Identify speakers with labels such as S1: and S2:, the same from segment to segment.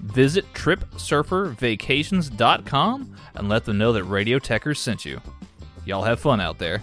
S1: Visit TripSurferVacations.com and let them know that Radio Tekkers sent you. Y'all have fun out there.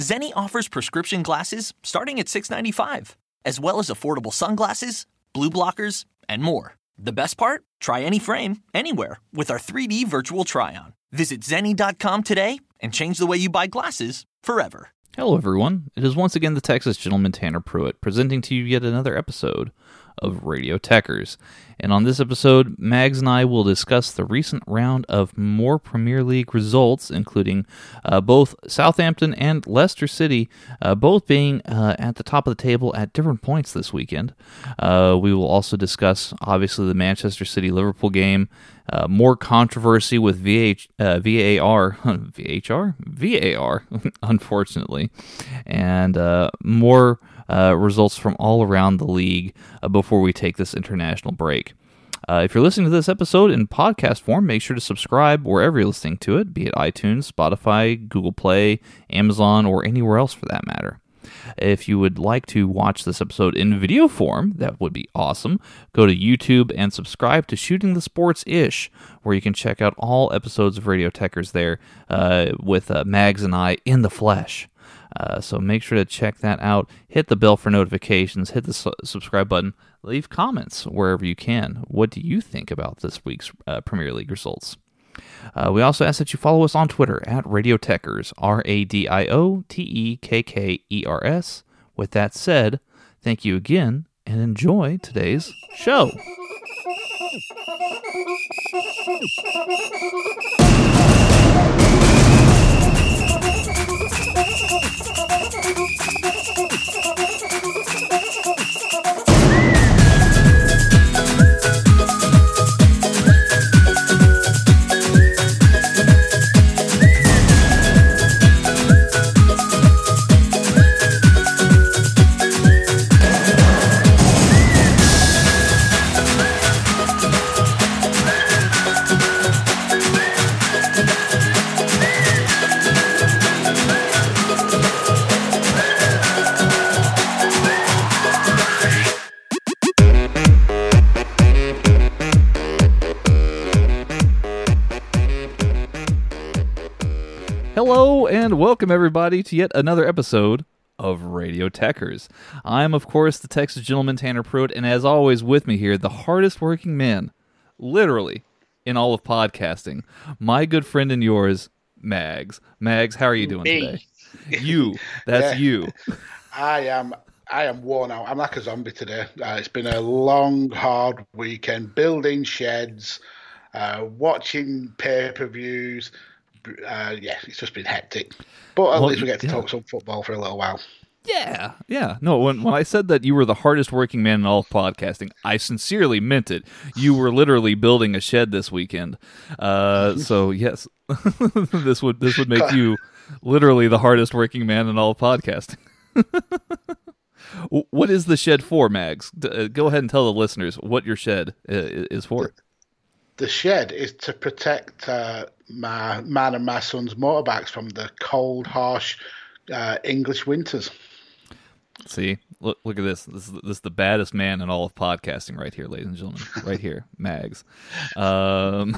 S2: Zenni offers prescription glasses starting at $6.95, as well as affordable sunglasses, blue blockers, and more. The best part? Try any frame, anywhere, with our 3D virtual try on. Visit Zenni.com today and change the way you buy glasses forever.
S1: Hello, everyone. It is once again the Texas gentleman Tanner Pruitt presenting to you yet another episode of Radio Tekkers. And on this episode, Mags and I will discuss the recent round of more Premier League results, including uh, both Southampton and Leicester City, uh, both being uh, at the top of the table at different points this weekend. Uh, we will also discuss, obviously, the Manchester City Liverpool game. Uh, more controversy with VH, uh, VAR, VHR, VAR, unfortunately, and more uh, results from all around the league uh, before we take this international break. Uh, if you're listening to this episode in podcast form, make sure to subscribe wherever you're listening to it, be it iTunes, Spotify, Google Play, Amazon, or anywhere else for that matter. If you would like to watch this episode in video form, that would be awesome. Go to YouTube and subscribe to Shooting the Sports Ish, where you can check out all episodes of Radio Tekkers there uh, with uh, Mags and I in the flesh. Uh, so make sure to check that out. Hit the bell for notifications. Hit the su- subscribe button. Leave comments wherever you can. What do you think about this week's uh, Premier League results? Uh, we also ask that you follow us on Twitter at Radio Tekkers, R A D I O T E K K E R S. With that said, thank you again and enjoy today's show. Hello and welcome everybody to yet another episode of Radio Tekkers. I'm of course the Texas gentleman Tanner Pruitt, and as always with me here, the hardest working man, literally, in all of podcasting, my good friend and yours, Mags. Mags, how are you doing
S3: Me.
S1: today? You, that's
S3: Yeah.
S1: you.
S3: I am I am worn out. I'm like a zombie today. Uh, it's been a long, hard weekend building sheds, uh, watching pay per views. Uh, yeah, it's just been hectic. But at
S1: Well,
S3: least we get to
S1: yeah.
S3: talk some football for a little while.
S1: Yeah, yeah. No, when when I said that you were the hardest working man in all of podcasting, I sincerely meant it. You were literally building a shed this weekend. Uh, so yes, this would this would make you literally the hardest working man in all of podcasting. What is the shed for, Mags? D- uh, go ahead and tell the listeners what your shed uh, is for.
S3: The shed is to protect uh, my man and my son's motorbikes from the cold, harsh uh, English winters.
S1: See, look look at this. This is, this is the baddest man in all of podcasting right here, ladies and gentlemen. Right here, Mags. Um,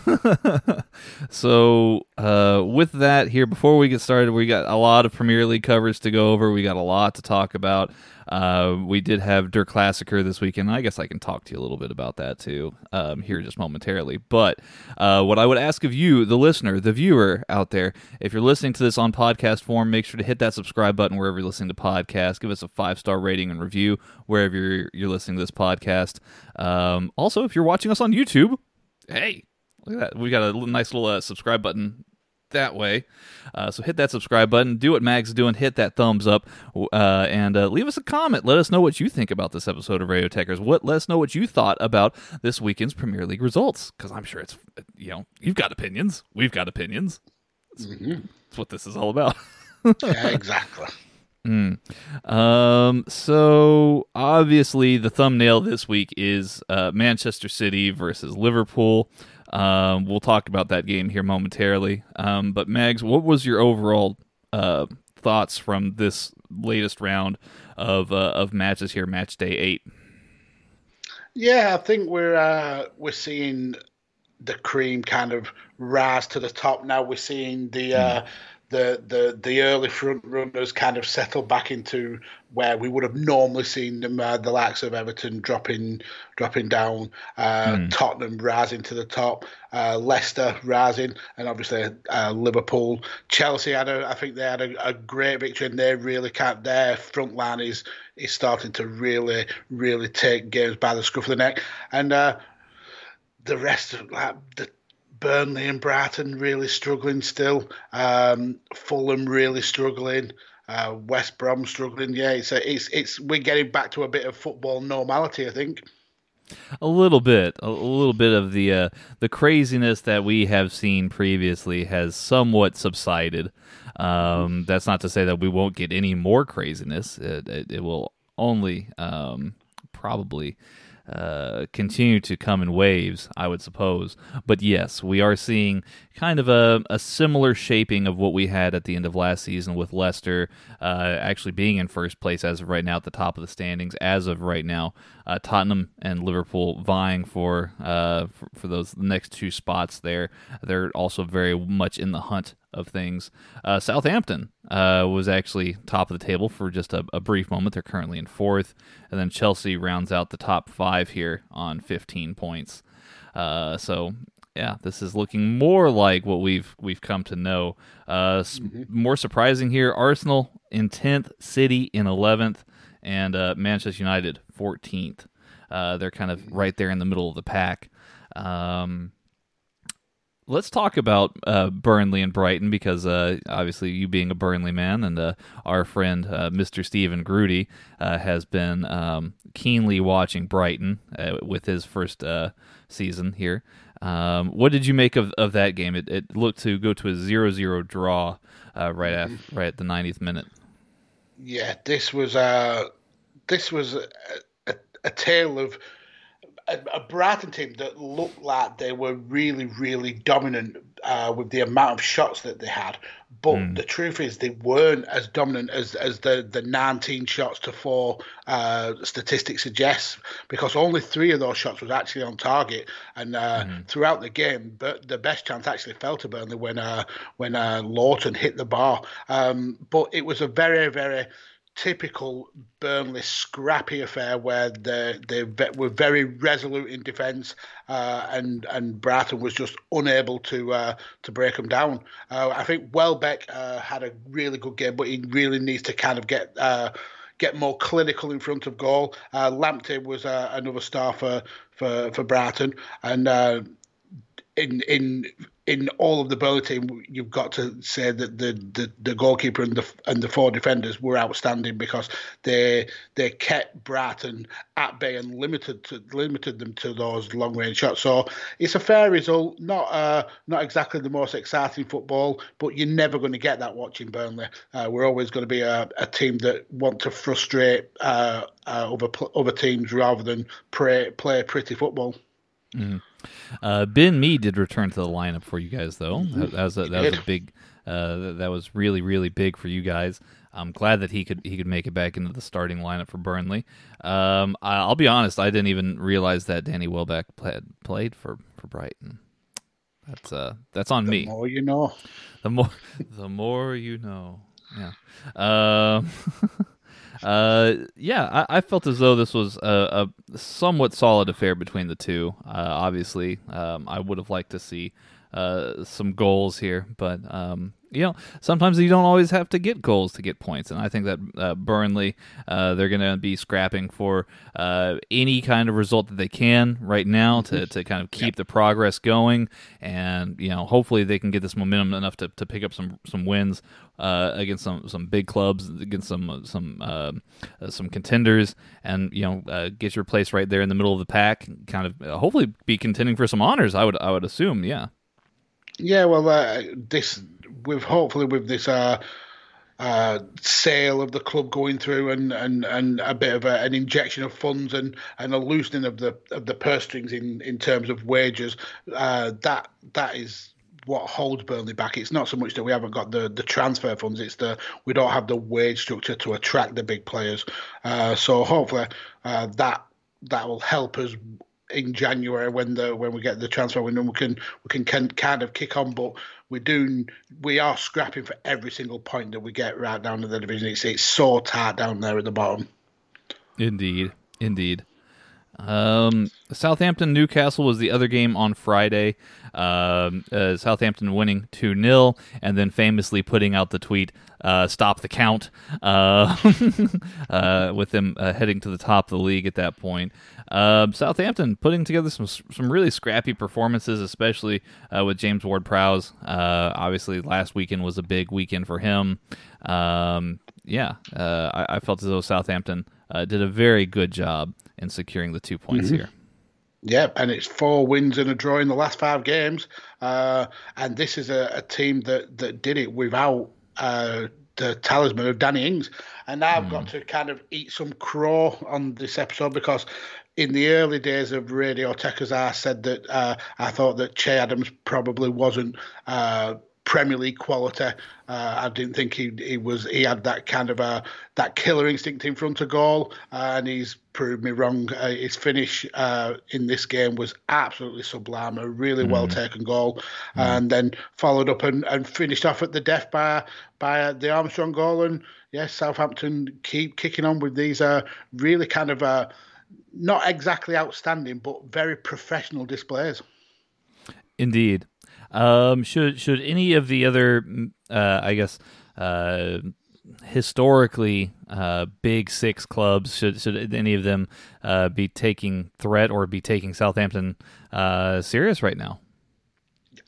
S1: so uh, with that here, before we get started, we got a lot of Premier League coverage to go over. We got a lot to talk about. Uh, we did have Der Klassiker this weekend. I guess I can talk to you a little bit about that too um, here just momentarily. But uh, what I would ask of you, the listener, the viewer out there, if you're listening to this on podcast form, make sure to hit that subscribe button wherever you're listening to podcasts. Give us a five star rating and review wherever you're, you're listening to this podcast. Um, also, if you're watching us on YouTube, hey, look at that. We got a nice little uh, subscribe button that way. Uh, so hit that subscribe button. Do what Mag's doing. Hit that thumbs up, uh, and uh, leave us a comment. Let us know what you think about this episode of Radio Tekkers. What let us know what you thought about this weekend's Premier League results, because I'm sure it's you know you've got opinions. We've got opinions. That's, mm-hmm. that's what this is all about.
S3: yeah, exactly.
S1: Mm. Um, so obviously the thumbnail this week is uh, Manchester City versus Liverpool. Um, we'll talk about that game here momentarily. Um, but Mags, what was your overall uh, thoughts from this latest round of uh, of matches here, match day eight?
S3: Yeah, I think we're uh, we're seeing the cream kind of rise to the top now. We're seeing the mm the the the early front runners kind of settle back into where we would have normally seen them, uh, the likes of Everton dropping dropping down, uh, mm. Tottenham rising to the top, uh, Leicester rising, and obviously uh, Liverpool, Chelsea had a, I think they had a, a great victory, and they really can't. Their front line is is starting to really really take games by the scruff of the neck, and uh, the rest of like, the Burnley and Brighton really struggling still. Um, Fulham really struggling. Uh, West Brom struggling. Yeah, it's, a, it's it's we're getting back to a bit of football normality. I think.
S1: A little bit, a little bit of the uh, the craziness that we have seen previously has somewhat subsided. Um, that's not to say that we won't get any more craziness. It, it, it will only um, probably uh, continue to come in waves, I would suppose. But yes, we are seeing kind of a, a similar shaping of what we had at the end of last season with Leicester uh, actually being in first place as of right now at the top of the standings. As of right now, uh, Tottenham and Liverpool vying for, uh, for, for those next two spots there. They're also very much in the hunt of things. Uh, Southampton uh, was actually top of the table for just a, a, brief moment. They're currently in fourth, and then Chelsea rounds out the top five here on 15 points. Uh, so yeah, this is looking more like what we've we've come to know. Uh, mm-hmm. More surprising here: Arsenal in tenth, City in eleventh, and uh, Manchester United fourteenth. Uh, they're kind of mm-hmm. right there in the middle of the pack. Um, let's talk about uh, Burnley and Brighton because uh, obviously you being a Burnley man and uh, our friend uh, Mr. Stephen Grudy uh, has been um, keenly watching Brighton uh, with his first season here. Um, what did you make of, of that game? It, it looked to go to a 0-0 draw right at right at the 90th minute.
S3: Yeah, this was a this was a, a, a tale of a, a Brighton team that looked like they were really, really dominant uh, with the amount of shots that they had. But mm. the truth is, they weren't as dominant as, as the, the 19 shots to four uh, statistics suggest, because only three of those shots was actually on target. And uh, mm. throughout the game, but the best chance actually fell to Burnley when uh, when uh, Lowton hit the bar. Um, but it was a very, very typical Burnley scrappy affair where they they were very resolute in defence, uh, and and Brighton was just unable to uh, to break them down. Uh, I think Welbeck uh, had a really good game, but he really needs to kind of get. Uh, get more clinical in front of goal. Uh, Lamptey was another star for for for Brighton, and in in in all of the team, you've got to say that the, the, the, goalkeeper and the and the four defenders were outstanding because they they kept Brighton at bay and limited to, limited them to those long range shots. So it's a fair result. Not uh, not exactly the most exciting football, but you're never going to get that watching Burnley. Uh, we're always going to be a, a team that want to frustrate uh, uh other other teams rather than play play pretty football.
S1: Mm-hmm. Uh, ben Mee did return to the lineup for you guys, though. That, that was a, that was a big. Uh, that was really really big for you guys. I'm glad that he could he could make it back into the starting lineup for Burnley. Um, I'll be honest, I didn't even realize that Danny Welbeck played played for, for Brighton. That's uh that's on
S3: the
S1: me.
S3: The more you know.
S1: The more the more you know. Yeah. Um. Uh, yeah, I, I, felt as though this was a, a somewhat solid affair between the two. Uh, obviously, um, I would have liked to see uh, some goals here, but um, you know, sometimes you don't always have to get goals to get points. And I think that uh, Burnley, uh, they're going to be scrapping for uh, any kind of result that they can right now to, to kind of keep yep. the progress going. And, you know, hopefully they can get this momentum enough to, to pick up some, some wins uh, against some, some big clubs, against some some uh, some contenders, and you know uh, get your place right there in the middle of the pack. Kind of hopefully be contending for some honors. I would I would assume, yeah.
S3: Yeah, well, uh, this with hopefully with this uh, uh, sale of the club going through and, and, and a bit of a, an injection of funds and, and a loosening of the of the purse strings in, in terms of wages, uh, that that is what holds Burnley back. It's not so much that we haven't got the, the transfer funds; it's the we don't have the wage structure to attract the big players. Uh, so hopefully uh, that that will help us in January when the when we get the transfer window, we can we can, can kind of kick on. But we're doing we are scrapping for every single point that we get right down to the division. It's it's so tight down there at the bottom.
S1: Indeed, indeed. Um, Southampton Newcastle was the other game on Friday. Um, uh, Southampton winning 2 0, and then famously putting out the tweet, uh, Stop the count, uh, uh with them uh, heading to the top of the league at that point. Um, Southampton putting together some some really scrappy performances, especially uh, with James Ward Prowse. obviously, last weekend was a big weekend for him. Um, yeah, I, I, felt as though Southampton did a very good job in securing the two points mm-hmm. here.
S3: Yep, and it's four wins and a draw in the last five games. Uh, and this is a, a, team that, that did it without uh, the talisman of Danny Ings. And now I've got mm. to kind of eat some crow on this episode because in the early days of Radio Tekkers, I said that uh, I thought that Che Adams probably wasn't uh, Premier League quality. Uh, I didn't think he he was he had that kind of a that killer instinct in front of goal, uh, and he's proved me wrong. Uh, his finish uh, in this game was absolutely sublime, a really mm. well taken goal, mm. and then followed up and, and finished off at the death by by the Armstrong goal. And yes, Southampton keep kicking on with these uh, really kind of uh, not exactly outstanding, but very professional displays.
S1: Indeed. Um, should should any of the other, uh, I guess, uh, historically uh, big six clubs should should any of them uh, be taking threat or be taking Southampton uh, serious right now?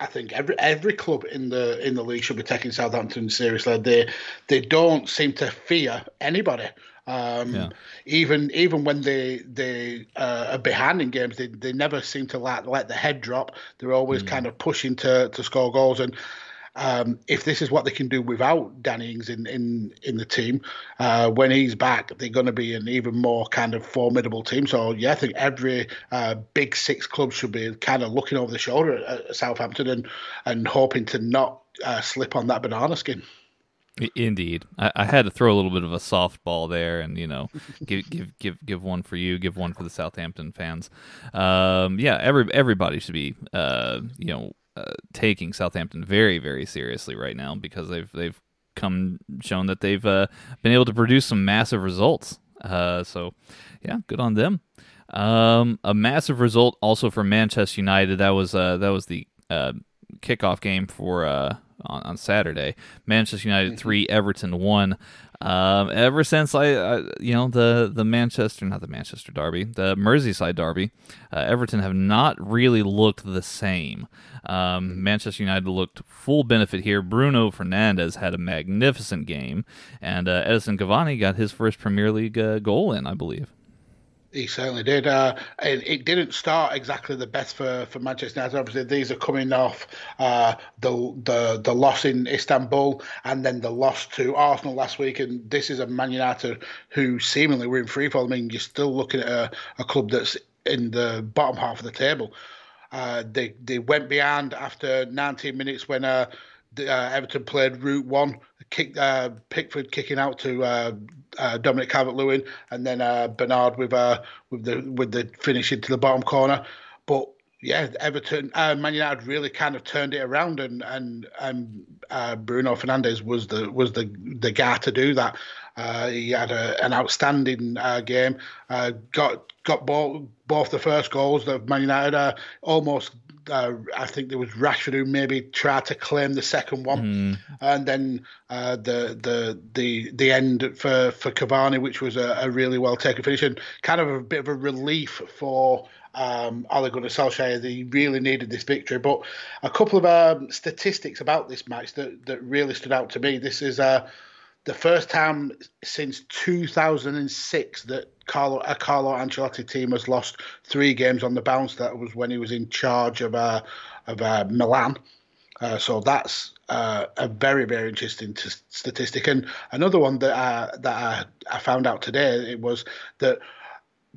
S3: I think every every club in the in the league should be taking Southampton seriously. They they don't seem to fear anybody. Um, yeah. Even even when they they uh, are behind in games, they, they never seem to let let the head drop. They're always mm. kind of pushing to to score goals. And um, if this is what they can do without Danny Ings in in in the team, uh, when he's back, they're going to be an even more kind of formidable team. So yeah, I think every uh, big six club should be kind of looking over the shoulder at, at Southampton and and hoping to not uh, slip on that banana skin.
S1: Indeed, I, I, had to throw a little bit of a softball there, and you know, give give give give one for you, give one for the Southampton fans. Um, yeah, every everybody should be, uh, you know, uh, taking Southampton very very seriously right now because they've they've come shown that they've uh, been able to produce some massive results. Uh, so, yeah, good on them. Um, a massive result also for Manchester United. That was uh, that was the uh, kickoff game for uh, on, on Saturday. Manchester United mm-hmm. three, Everton one. Um, ever since I, I, you know, the the Manchester, not the Manchester Derby, the Merseyside Derby, uh, Everton have not really looked the same. Um, Manchester United looked full benefit here. Bruno Fernandes had a magnificent game, and uh, Edinson Cavani got his first Premier League uh, goal in, I believe.
S3: He certainly did. Uh, it, it, didn't start exactly the best for, for Manchester United. Obviously, these are coming off uh, the the the loss in Istanbul and then the loss to Arsenal last week. And this is a Man United who seemingly were in free fall. I mean, you're still looking at a, a club that's in the bottom half of the table. Uh, they they went behind after 19 minutes when uh, the, uh, Everton played route one, kick, uh, Pickford kicking out to uh, uh, Dominic Calvert-Lewin, and then uh, Bernard with uh, with the with the finish into the bottom corner. But yeah, Everton, uh, Man United really kind of turned it around, and and and Bruno Fernandes was the was the the guy to do that. He had a, an outstanding game. Got got both both the first goals that Man United almost uh, I think there was Rashford who maybe tried to claim the second one, mm. and then uh, the the the the end for for Cavani, which was a, a really well taken finish, and kind of a bit of a relief for um, Ole Gunnar Solskjaer. They really needed this victory. But a couple of um, statistics about this match that, that really stood out to me. This is uh, the first time since 2006 that Carlo, a Carlo Ancelotti team has lost three games on the bounce. That was when he was in charge of uh, of uh, Milan. Uh, so that's uh, a very very interesting t- statistic. And another one that I, that I, I found out today it was that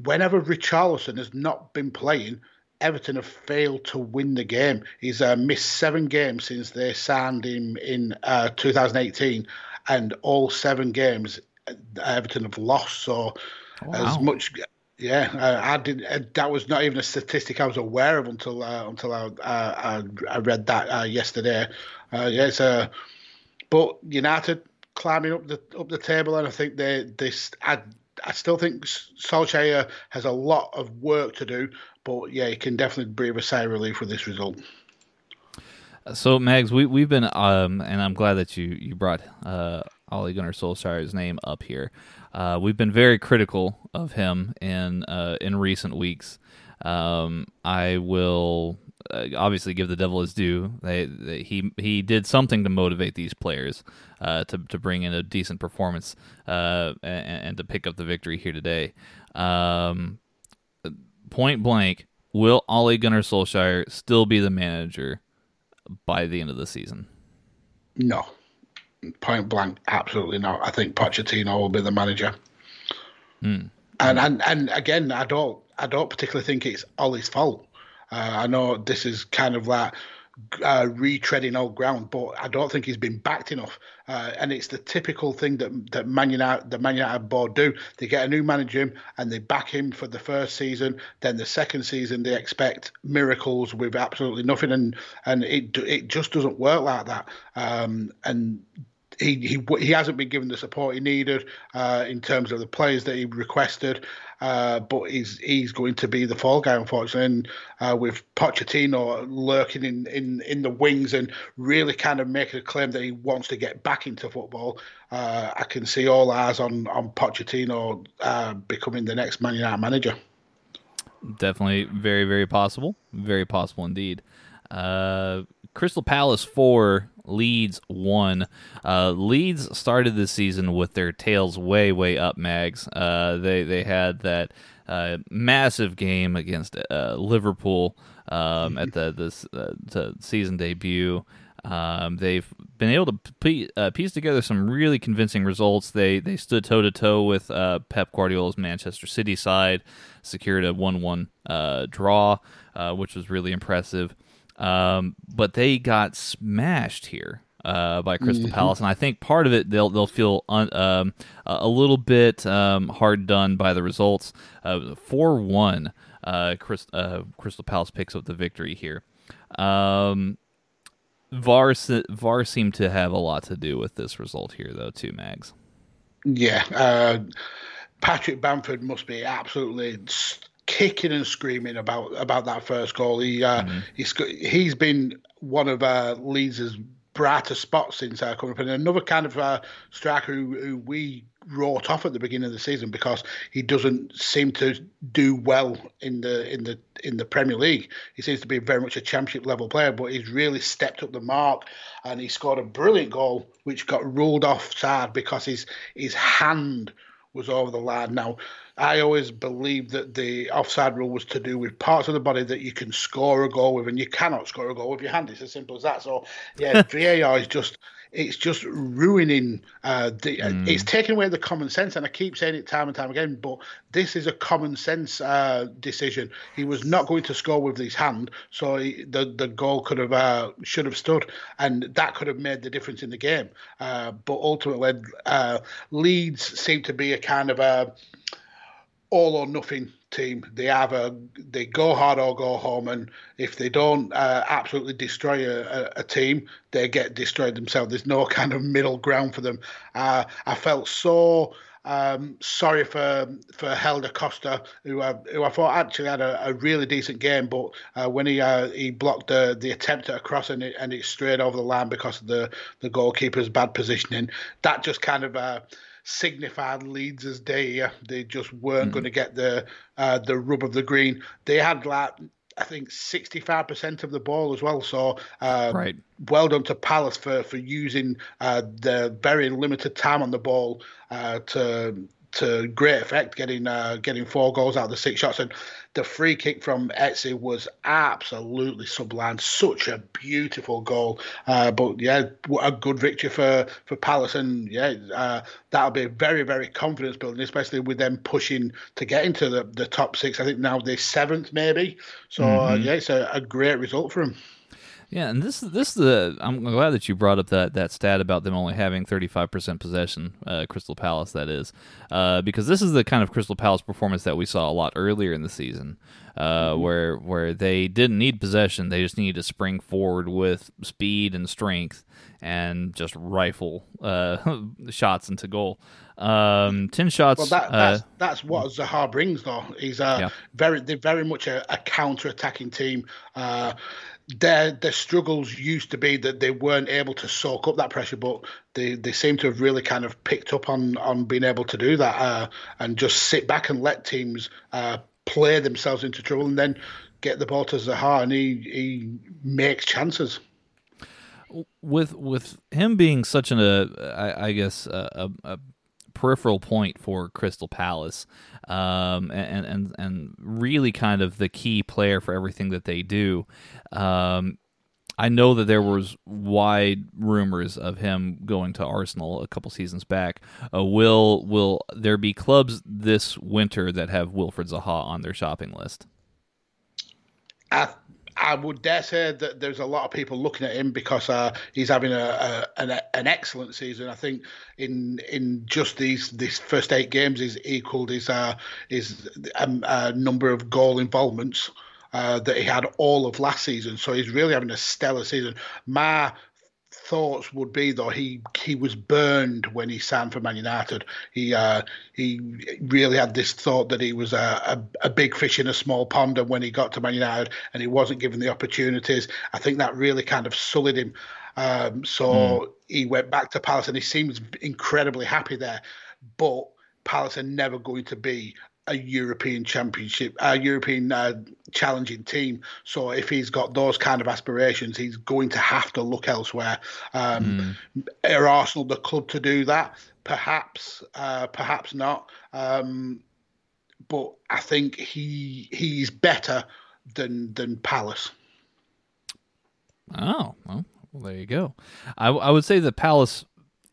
S3: whenever Richarlison has not been playing, Everton have failed to win the game. He's uh, missed seven games since they signed him in uh, 2018, and all seven games Everton have lost. So wow. as much, yeah, I, I did. Uh, that was not even a statistic I was aware of until uh, until I, I, I read that uh, yesterday. Uh, yeah, it's a but United climbing up the up the table, and I think they this I I still think Solskjaer has a lot of work to do, but yeah, he can definitely breathe a sigh of relief with this result.
S1: So, Mags, we we've been, um, and I'm glad that you you brought uh, Ole Gunnar Solskjaer's name up here. Uh, we've been very critical of him in uh, in recent weeks. Um, I will uh, obviously give the devil his due. They, they, he he did something to motivate these players uh, to to bring in a decent performance uh, and, and, to pick up the victory here today. Um, point blank, will Ole Gunnar Solskjaer still be the manager by the end of the season?
S3: No, point blank, absolutely not. I think Pochettino will be the manager. Mm. And and and again, I don't I don't particularly think it's Ole's fault. Uh, I know this is kind of like uh, retreading old ground, but I don't think he's been backed enough. Uh, and it's the typical thing that that Man United, the Man United board do. They get a new manager and they back him for the first season. Then the second season, they expect miracles with absolutely nothing, and and it it just doesn't work like that. Um, and he, he he hasn't been given the support he needed uh, in terms of the players that he requested. Uh, but he's he's going to be the fall guy, unfortunately. And uh, with Pochettino lurking in, in, in the wings and really kind of making a claim that he wants to get back into football, uh, I can see all eyes on on Pochettino uh, becoming the next Man United manager.
S1: Definitely, very very possible, very possible indeed. Uh, Crystal Palace four, Leeds one. Uh, Leeds started the season with their tails way, way up. Mags. Uh, they they had that uh, massive game against uh, Liverpool um, at the this uh, the season debut. Um, they've been able to uh, piece together some really convincing results. They they stood toe to toe with Pep Guardiola's Manchester City side, secured a one-one draw, which was really impressive. Um, but they got smashed here uh, by Crystal mm-hmm. Palace, and I think part of it they'll they'll feel un, um, a little bit um, hard done by the results. Four uh, one, uh, uh, Crystal Palace picks up the victory here. Um, VAR VAR seemed to have a lot to do with this result here, though, too. Mags.
S3: Yeah, uh, Patrick Bamford must be absolutely kicking and screaming about about that first goal. He uh, mm-hmm. he's he's been one of uh, Leeds' brighter spots since uh, coming up, and another kind of uh, striker who, who we wrote off at the beginning of the season because he doesn't seem to do well in the in the in the Premier League. He seems to be very much a championship level player, but he's really stepped up the mark and he scored a brilliant goal which got ruled offside because his his hand was over the line. Now I always believed that the offside rule was to do with parts of the body that you can score a goal with, and you cannot score a goal with your hand. It's as simple as that. So, yeah, VAR is just it's just ruining uh, the, mm. it's taking away the common sense and i keep saying it time and time again but this is a common sense uh, decision he was not going to score with his hand so he, the the goal could have uh, should have stood and that could have made the difference in the game uh, but ultimately uh, leeds seem to be a kind of a all or nothing team. They have a they go hard or go home, and if they don't uh, absolutely destroy a, a, team, they get destroyed themselves. There's no kind of middle ground for them. Uh, I felt so Um, sorry for for Helder Costa, who I, who I thought actually had a, a really decent game, but uh, when he uh, he blocked the the attempt at a cross and it, and it strayed over the line because of the the goalkeeper's bad positioning, that just kind of uh, signified Leeds' as day. They just weren't mm-hmm. going to get the uh, the rub of the green. They had like I think 65% of the ball as well. So, uh, right. well done to Palace for for using uh, the very limited time on the ball uh, to to great effect, getting uh, getting four goals out of the six shots. And the free kick from Eze was absolutely sublime. Such a beautiful goal. Uh, but yeah, a good victory for for Palace, and yeah, uh, that'll be very very confidence building, especially with them pushing to get into the, the top six. I think now they're seventh maybe. So uh, mm-hmm. yeah, it's a, a great result for them.
S1: Yeah, and this this is the I'm glad that you brought up that, that stat about them only having 35% possession, uh, Crystal Palace that is, uh, because this is the kind of Crystal Palace performance that we saw a lot earlier in the season, uh, mm-hmm. where where they didn't need possession, they just needed to spring forward with speed and strength and just rifle uh, shots into goal. Um, ten shots.
S3: Well, that, that's, uh, that's what Zaha brings, though. He's uh, yeah. very they're very much a, a counter-attacking team. Uh, their their struggles used to be that they weren't able to soak up that pressure, but they, they seem to have really kind of picked up on on being able to do that uh, and just sit back and let teams uh, play themselves into trouble and then get the ball to Zaha and he he makes chances.
S1: With with him being such an uh, I, I guess a, a peripheral point for Crystal Palace, um, and and and really kind of the key player for everything that they do. Um, I know that there was wide rumors of him going to Arsenal a couple seasons back. Uh, will will there be clubs this winter that have Wilfried Zaha on their shopping list?
S3: I would dare say that there's a lot of people looking at him because uh, he's having a, a an, an, excellent season. I think in in just these these first eight games, he's equalled his uh, his um, uh, number of goal involvements. Uh, that he had all of last season, so he's really having a stellar season. My thoughts would be though he he was burned when he signed for Man United. He uh, he really had this thought that he was a, a, a, big fish in a small pond, and when he got to Man United and he wasn't given the opportunities, I think that really kind of sullied him. Um, so mm. he went back to Palace, and he seems incredibly happy there. But Palace are never going to be a European championship, a European uh, challenging team. So if he's got those kind of aspirations, he's going to have to look elsewhere. Um, mm. Are Arsenal the club to do that? Perhaps, uh, perhaps not. Um, but I think he he's better than than Palace.
S1: Oh well, well there you go. I, I would say that Palace,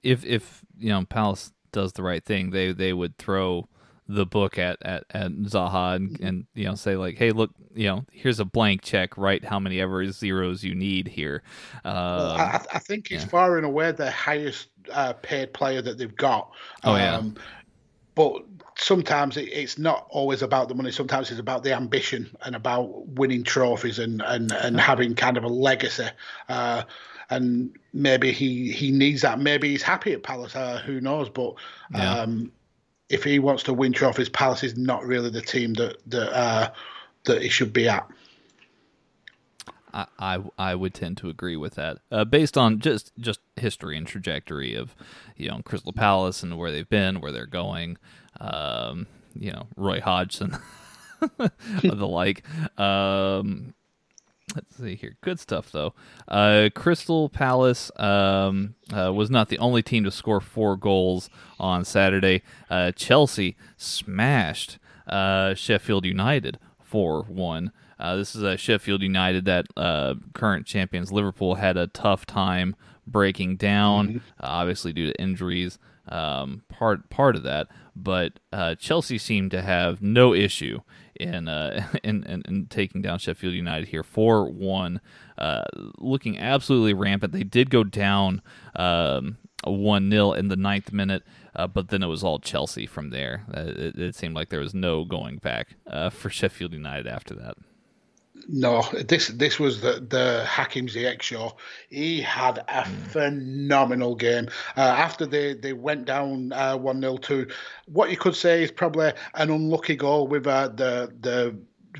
S1: if if you know Palace does the right thing, they they would throw the book at at, at Zaha and, mm-hmm. and you know say like, hey, look, you know, here's a blank check. Write how many ever zeros you need here.
S3: well, um, I, I, think he's yeah. far and away the highest uh, paid player that they've got.
S1: Oh yeah. Um,
S3: but sometimes it, it's not always about the money. Sometimes it's about the ambition and about winning trophies and and and having kind of a legacy. Uh, and maybe he he needs that. Maybe he's happy at Palace. Uh, who knows? But yeah. If he wants to win trophies, Palace is not really the team that that uh, that he should be at.
S1: I, I, I would tend to agree with that, uh, based on just just history and trajectory of, you know, Crystal Palace and where they've been, where they're going. Um, you know, Roy Hodgson, the like. Um, let's see here. Good stuff, though. Uh, Crystal Palace um, uh, was not the only team to score four goals on Saturday. Uh, Chelsea smashed uh, Sheffield United 4 1. Uh, this is a Sheffield United that uh, current champions Liverpool had a tough time breaking down, mm-hmm. obviously due to injuries. Um, part part of that, but Chelsea seemed to have no issue in, uh, in, in, in taking down Sheffield United here, four one, uh, looking absolutely rampant. They did go down um, one 0 in the ninth minute, uh, but then it was all Chelsea from there. Uh, it, it, seemed like there was no going back uh, for Sheffield United after that.
S3: No, this this was the the Hakim Ziyech show. He had a mm. phenomenal game. Uh, after they, they went down uh, one 0 to what you could say is probably an unlucky goal with uh, the the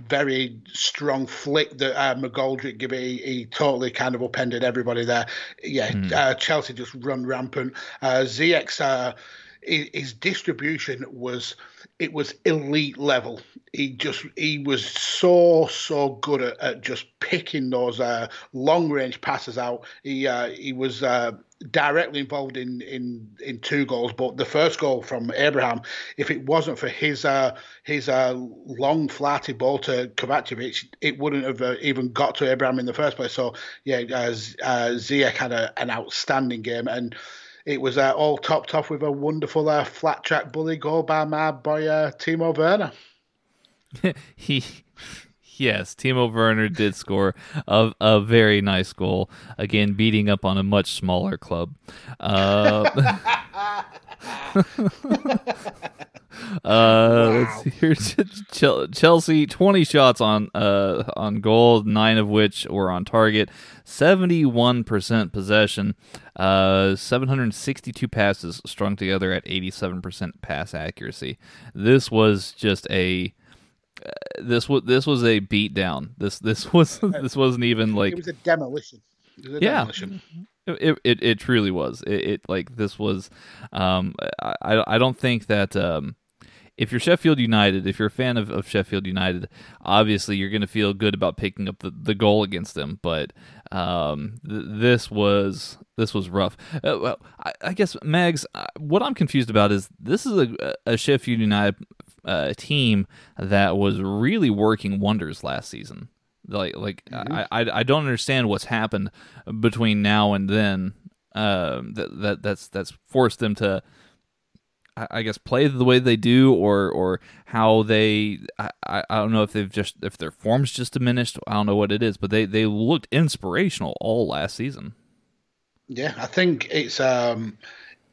S3: very strong flick that uh, McGoldrick gave. He, he totally kind of upended everybody there. Yeah, mm. uh, Chelsea just run rampant. Uh, Ziyech, uh, his, his distribution was it was elite level. He just he was so so good at, at just picking those uh, long range passes out. He uh, he was uh, directly involved in, in in two goals, but the first goal from Abraham, if it wasn't for his uh, his uh, long flatty ball to Kovacevic, it wouldn't have uh, even got to Abraham in the first place. So yeah, uh, Ziyech had a, an outstanding game and it was uh, all topped off with a wonderful uh, flat track bully goal by my boy uh, Timo Werner.
S1: he, yes, Timo Werner did score a, a very nice goal. Again, beating up on a much smaller club. Uh, Uh, wow. let's see. Chelsea, twenty shots on uh on goal, nine of which were on target. Seventy-one percent possession. Uh, seven hundred sixty-two passes strung together at eighty-seven percent pass accuracy. This was just a. Uh, this was this was a beat down. This this was this wasn't even like
S3: it was a demolition. Was a
S1: yeah, demolition. It, it it truly was. It, it like this was. Um, I I don't think that um if you're Sheffield United, if you're a fan of, of Sheffield United, obviously you're going to feel good about picking up the, the goal against them. But um, th- this was this was rough. Uh, well, I, I, guess Mags, uh, what I'm confused about is this is a, a Sheffield United uh, team that was really working wonders last season. Like, like mm-hmm. I, I, I don't understand what's happened between now and then. Um, that that that's that's forced them to I guess play the way they do, or or how they I, I don't know if they've just if their form's just diminished. I don't know what it is, but they they looked inspirational all last season.
S3: Yeah, I think it's um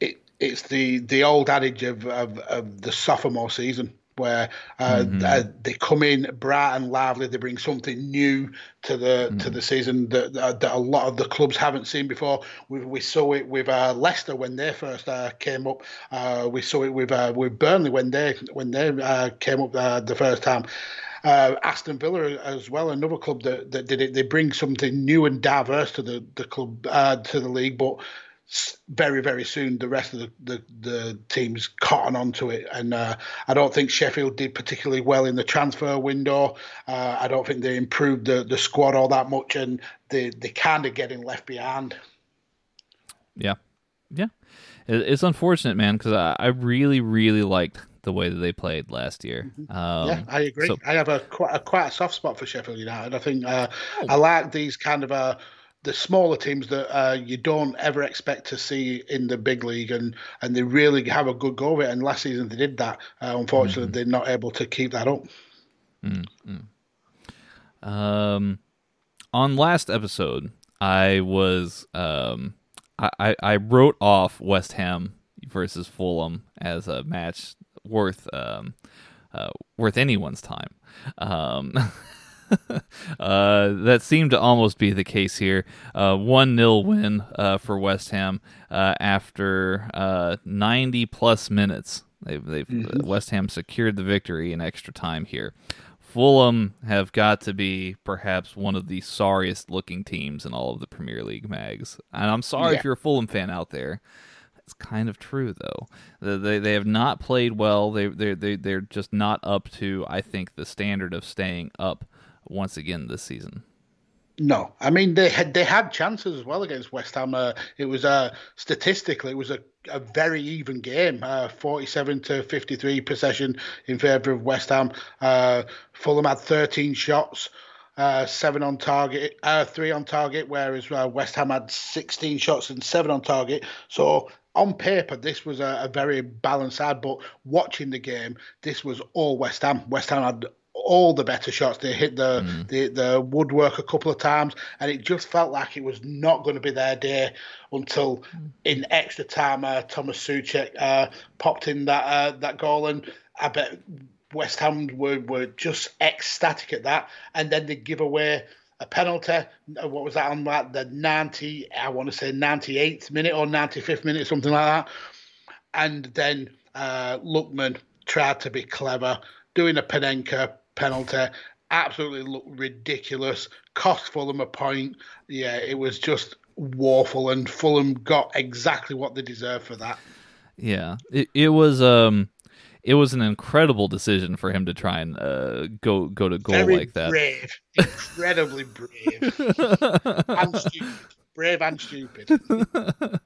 S3: it it's the the old adage of of, of the sophomore season where uh, mm-hmm. uh, they come in bright and lively. They bring something new to the mm-hmm. to the season that, that, a lot of the clubs haven't seen before. We, we saw it with uh, Leicester when they first uh, came up. Uh, we saw it with uh, with Burnley when they when they came up the first time. Aston Villa as well, another club that, that did it. They bring something new and diverse to the the club to the league, but very very soon the rest of the the, the teams cotton onto it and uh, I don't think Sheffield did particularly well in the transfer window uh, I don't think they improved the, the squad all that much and they they kind of getting left behind
S1: yeah yeah it's unfortunate man because I, I really really liked the way that they played last year.
S3: Mm-hmm. Um, yeah, I agree. So, I have a quite a quite a soft spot for Sheffield United. I think uh, oh. I like these kind of uh, the smaller teams that uh, you don't ever expect to see in the big league, and and they really have a good go of it. And last season they did that. Uh, unfortunately, mm-hmm. they're not able to keep that up.
S1: Mm-hmm. Um, on last episode, I was um, I I wrote off West Ham versus Fulham as a match worth um, uh, worth anyone's time. Um, uh, that seemed to almost be the case here. Uh, one 0 win uh, for West Ham uh, after uh, 90 plus minutes. They've, they've mm-hmm. West Ham secured the victory in extra time here. Fulham have got to be perhaps one of the sorriest looking teams in all of the Premier League mags. And I'm sorry yeah. if you're a Fulham fan out there. It's kind of true though. They they have not played well. They they they they're just not up to I think the standard of staying up once again this season.
S3: No, I mean they had they had chances as well against West Ham. Uh, it was uh, statistically it was a, a very even game, uh, forty-seven to fifty-three possession in favour of West Ham. Uh, Fulham had thirteen shots, uh, seven on target, uh, three on target, whereas West Ham had sixteen shots and seven on target. So on paper, this was a, a, very balanced side, but watching the game, this was all West Ham. West Ham had all the better shots. They hit the, mm. the the woodwork a couple of times, and it just felt like it was not going to be their day until mm. in extra time, uh, Thomas Soucek uh, popped in that uh, that goal, and I bet West Ham were, were just ecstatic at that, and then they give away a penalty. Uh, what was that on that the ninety? I want to say ninety eighth minute or ninety fifth minute, something like that. And then uh, Lookman tried to be clever, doing a Panenka penalty. Absolutely looked ridiculous. Cost Fulham a point. Yeah, it was just woeful, and Fulham got exactly what they deserved for that.
S1: Yeah, it it was um it was an incredible decision for him to try and uh, go go to goal
S3: Very
S1: like that.
S3: Brave, incredibly brave, and stupid. Brave and stupid.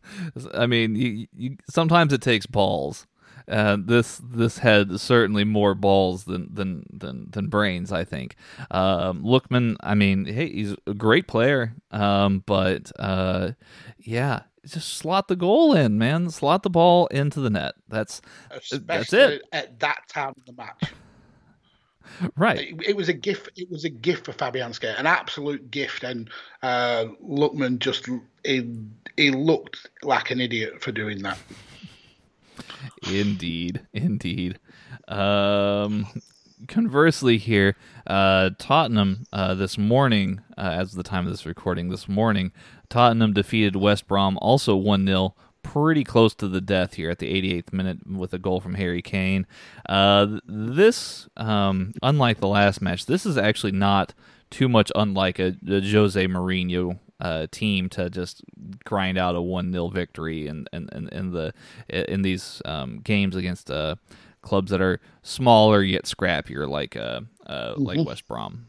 S1: I mean, you, you, sometimes it takes balls. Uh, this this had certainly more balls than than than, than brains. I think. Um, Lookman, I mean, hey, he's a great player, um, but uh, yeah, just slot the goal in, man. Slot the ball into the net. That's
S3: Especially
S1: that's it.
S3: at that time of the match.
S1: Right.
S3: It, it was a gift. It was a gift for Fabianski, an absolute gift. And uh, Lookman just he, he looked like an idiot for doing that.
S1: Indeed, indeed. Um, conversely, here, uh, Tottenham uh, this morning, uh, as the time of this recording, this morning, Tottenham defeated West Brom also 1 0, pretty close to the death here at the 88th minute with a goal from Harry Kane. Uh, this, um, unlike the last match, this is actually not too much unlike a, a Jose Mourinho uh, team to just grind out a one 0 victory in, in, in, in the in these um, games against uh, clubs that are smaller yet scrappier, like uh, uh mm-hmm. like West Brom.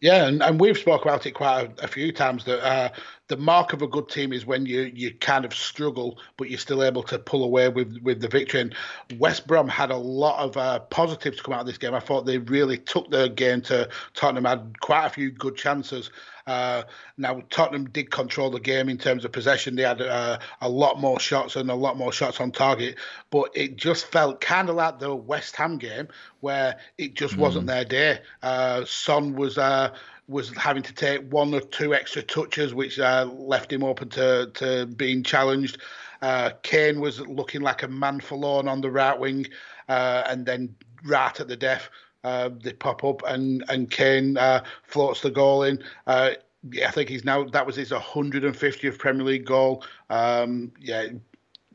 S3: Yeah, and, and we've spoke about it quite a, a few times that uh, the mark of a good team is when you you kind of struggle, but you're still able to pull away with with the victory. And West Brom had a lot of uh, positives come out of this game. I thought they really took the game to Tottenham, had quite a few good chances. Uh, now Tottenham did control the game in terms of possession. They had uh, a lot more shots and a lot more shots on target, but it just felt kind of like the West Ham game where it just mm. wasn't their day. Uh, Son was uh, was having to take one or two extra touches, which uh, left him open to to being challenged. Uh, Kane was looking like a man forlorn on the right wing, and then right at the death uh, they pop up and and Kane uh, floats the goal in. Uh, yeah, I think he's now that was his 150th Premier League goal. Um, yeah,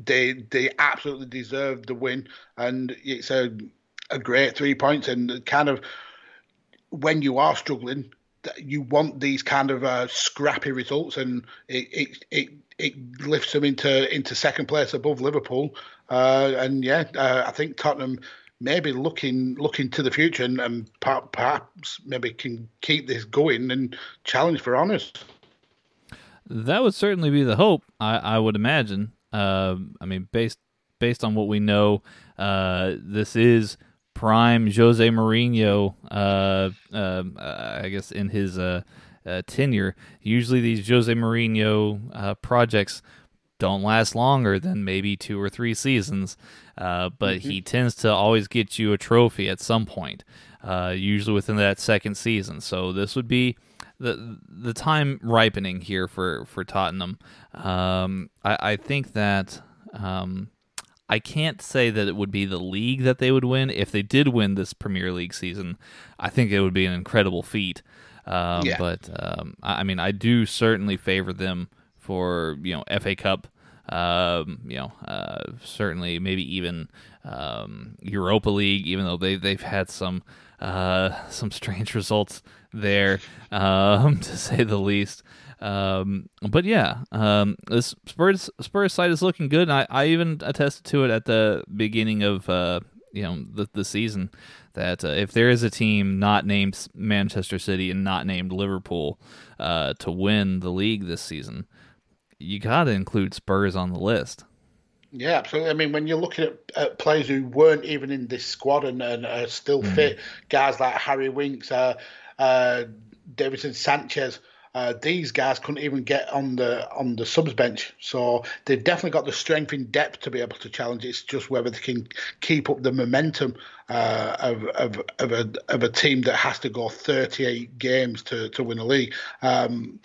S3: they they absolutely deserved the win, and it's a a great three points and kind of when you are struggling, you want these kind of uh, scrappy results, and it, it it it lifts them into into second place above Liverpool. Uh, and yeah, uh, I think Tottenham maybe looking looking to the future and, and perhaps maybe can keep this going and challenge for honours.
S1: That would certainly be the hope. I, I would imagine. Uh, I mean, based based on what we know, uh, this is prime Jose Mourinho. Uh, um, uh I guess in his uh, uh, tenure, usually these Jose Mourinho projects don't last longer than maybe two or three seasons, uh, but mm-hmm. he tends to always get you a trophy at some point, uh, usually within that second season. So this would be the the time ripening here for for Tottenham. Um, I, I, think that. Um, I can't say that it would be the league that they would win. If they did win this Premier League season, I think it would be an incredible feat. Um, yeah. But um, I mean, I do certainly favor them for you know FA Cup. Um, you know, uh, certainly maybe even um, Europa League, even though they they've had some uh, some strange results there, um, to say the least. Um, but yeah, um, this Spurs Spurs side is looking good. I, I even attested to it at the beginning of uh, you know the the season that uh, if there is a team not named Manchester City and not named Liverpool uh, to win the league this season, you got to include Spurs on the list.
S3: Yeah, absolutely. I mean, when you're looking at, at players who weren't even in this squad and, and are still mm. fit, guys like Harry Winks, uh, uh, Davinson Sanchez, uh, these guys couldn't even get on the on the subs bench. So they've definitely got the strength in depth to be able to challenge. It's just whether they can keep up the momentum uh, of, of, of, a, of a team that has to go 38 games to, to win a league. Um,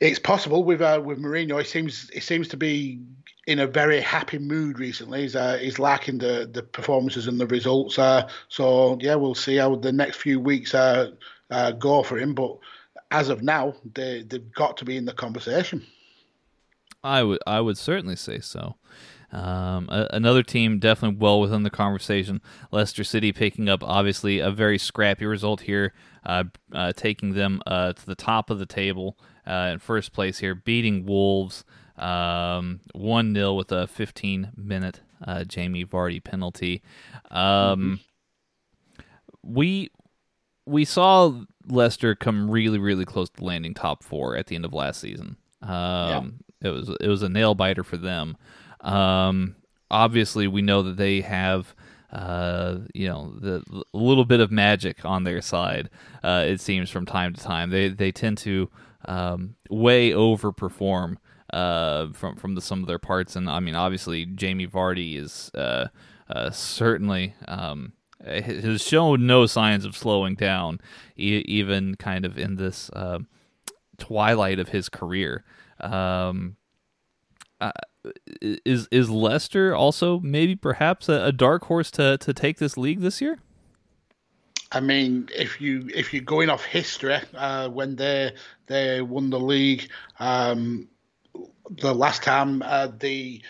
S3: it's possible with uh, with Mourinho. He seems he seems to be in a very happy mood recently. He's uh, he's liking the the performances and the results. Uh, so yeah, we'll see how the next few weeks uh, uh, go for him. But as of now, they they've got to be in the conversation.
S1: I would I would certainly say so. Um, a, another team definitely well within the conversation. Leicester City picking up obviously a very scrappy result here, uh, uh, taking them uh, to the top of the table uh, in first place here, beating Wolves um, one um, 0 with a 15 minute uh, Jamie Vardy penalty. Um, mm-hmm. We we saw Leicester come really really close to landing top four at the end of last season. Um, yeah. It was it was a nail biter for them. Um, obviously, we know that they have uh, you know, the, a little bit of magic on their side. Uh, it seems from time to time they they tend to um, way overperform uh, from from the some of their parts, and I mean, obviously, Jamie Vardy is uh, uh, certainly. Um, has shown no signs of slowing down, e- even kind of in this uh, twilight of his career. Um, uh, is is Leicester also maybe perhaps a, a, dark horse to to take this league this year?
S3: I mean, if you if you're going off history, uh, when they they won the league, um, the last time uh, the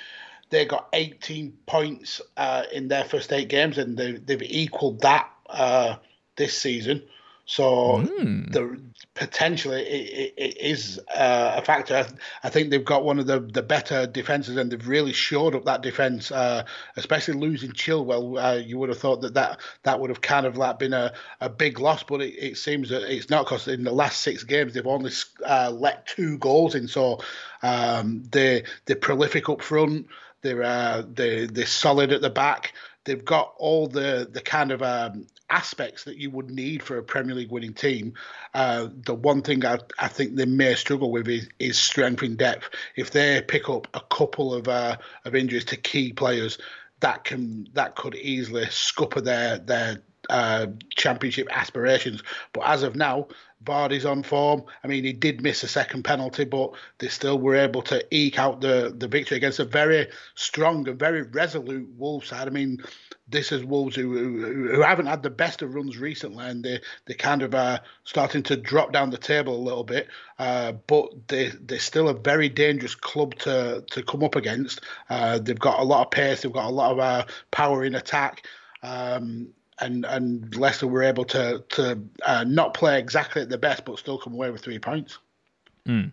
S3: they got 18 points uh, in their first eight games, and they, they've equalled that uh, this season. So mm. the potentially it, it, it is uh, a factor. I, I, think they've got one of the, the better defenses, and they've really shored up that defense. Uh, especially losing Chilwell, uh, you would have thought that, that that would have kind of like been a, a big loss, but it, it seems that it's not because in the last six games they've only uh, let two goals in. So um, they they're prolific up front. They're uh, they they're solid at the back. They've got all the the kind of um, aspects that you would need for a Premier League winning team. Uh, the one thing I, I, think they may struggle with is, is, strength in depth. If they pick up a couple of uh, of injuries to key players, that can that could easily scupper their their uh, championship aspirations. But as of now, Vardy's on form. I mean, he did miss a second penalty, but they still were able to eke out the, the victory against a very strong and very resolute Wolves side. I mean, this is Wolves who, who, who haven't had the best of runs recently, and they they kind of are starting to drop down the table a little bit. Uh, but they they're still a very dangerous club to to come up against. Uh, they've got a lot of pace. They've got a lot of uh, power in attack. Um, and and Leicester were able to to uh, not play exactly at the best, but still come away with three points.
S1: Mm.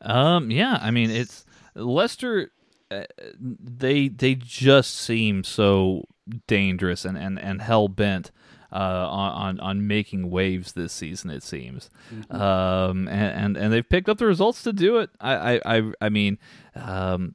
S1: Um, yeah, I mean it's Leicester. Uh, they they just seem so dangerous and and and hell bent uh, on on making waves this season. It seems, mm-hmm. um, and, and, and they've picked up the results to do it. I I I mean, um,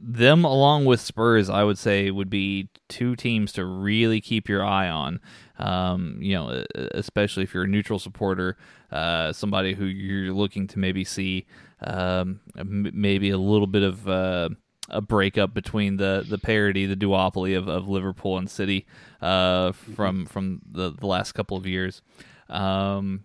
S1: them along with Spurs, I would say would be two teams to really keep your eye on. Um, you know, especially if you're a neutral supporter, uh, somebody who you're looking to maybe see um, maybe a little bit of. Uh, a breakup between the the parity, the duopoly of, of Liverpool and City uh, from from the, the last couple of years. Um,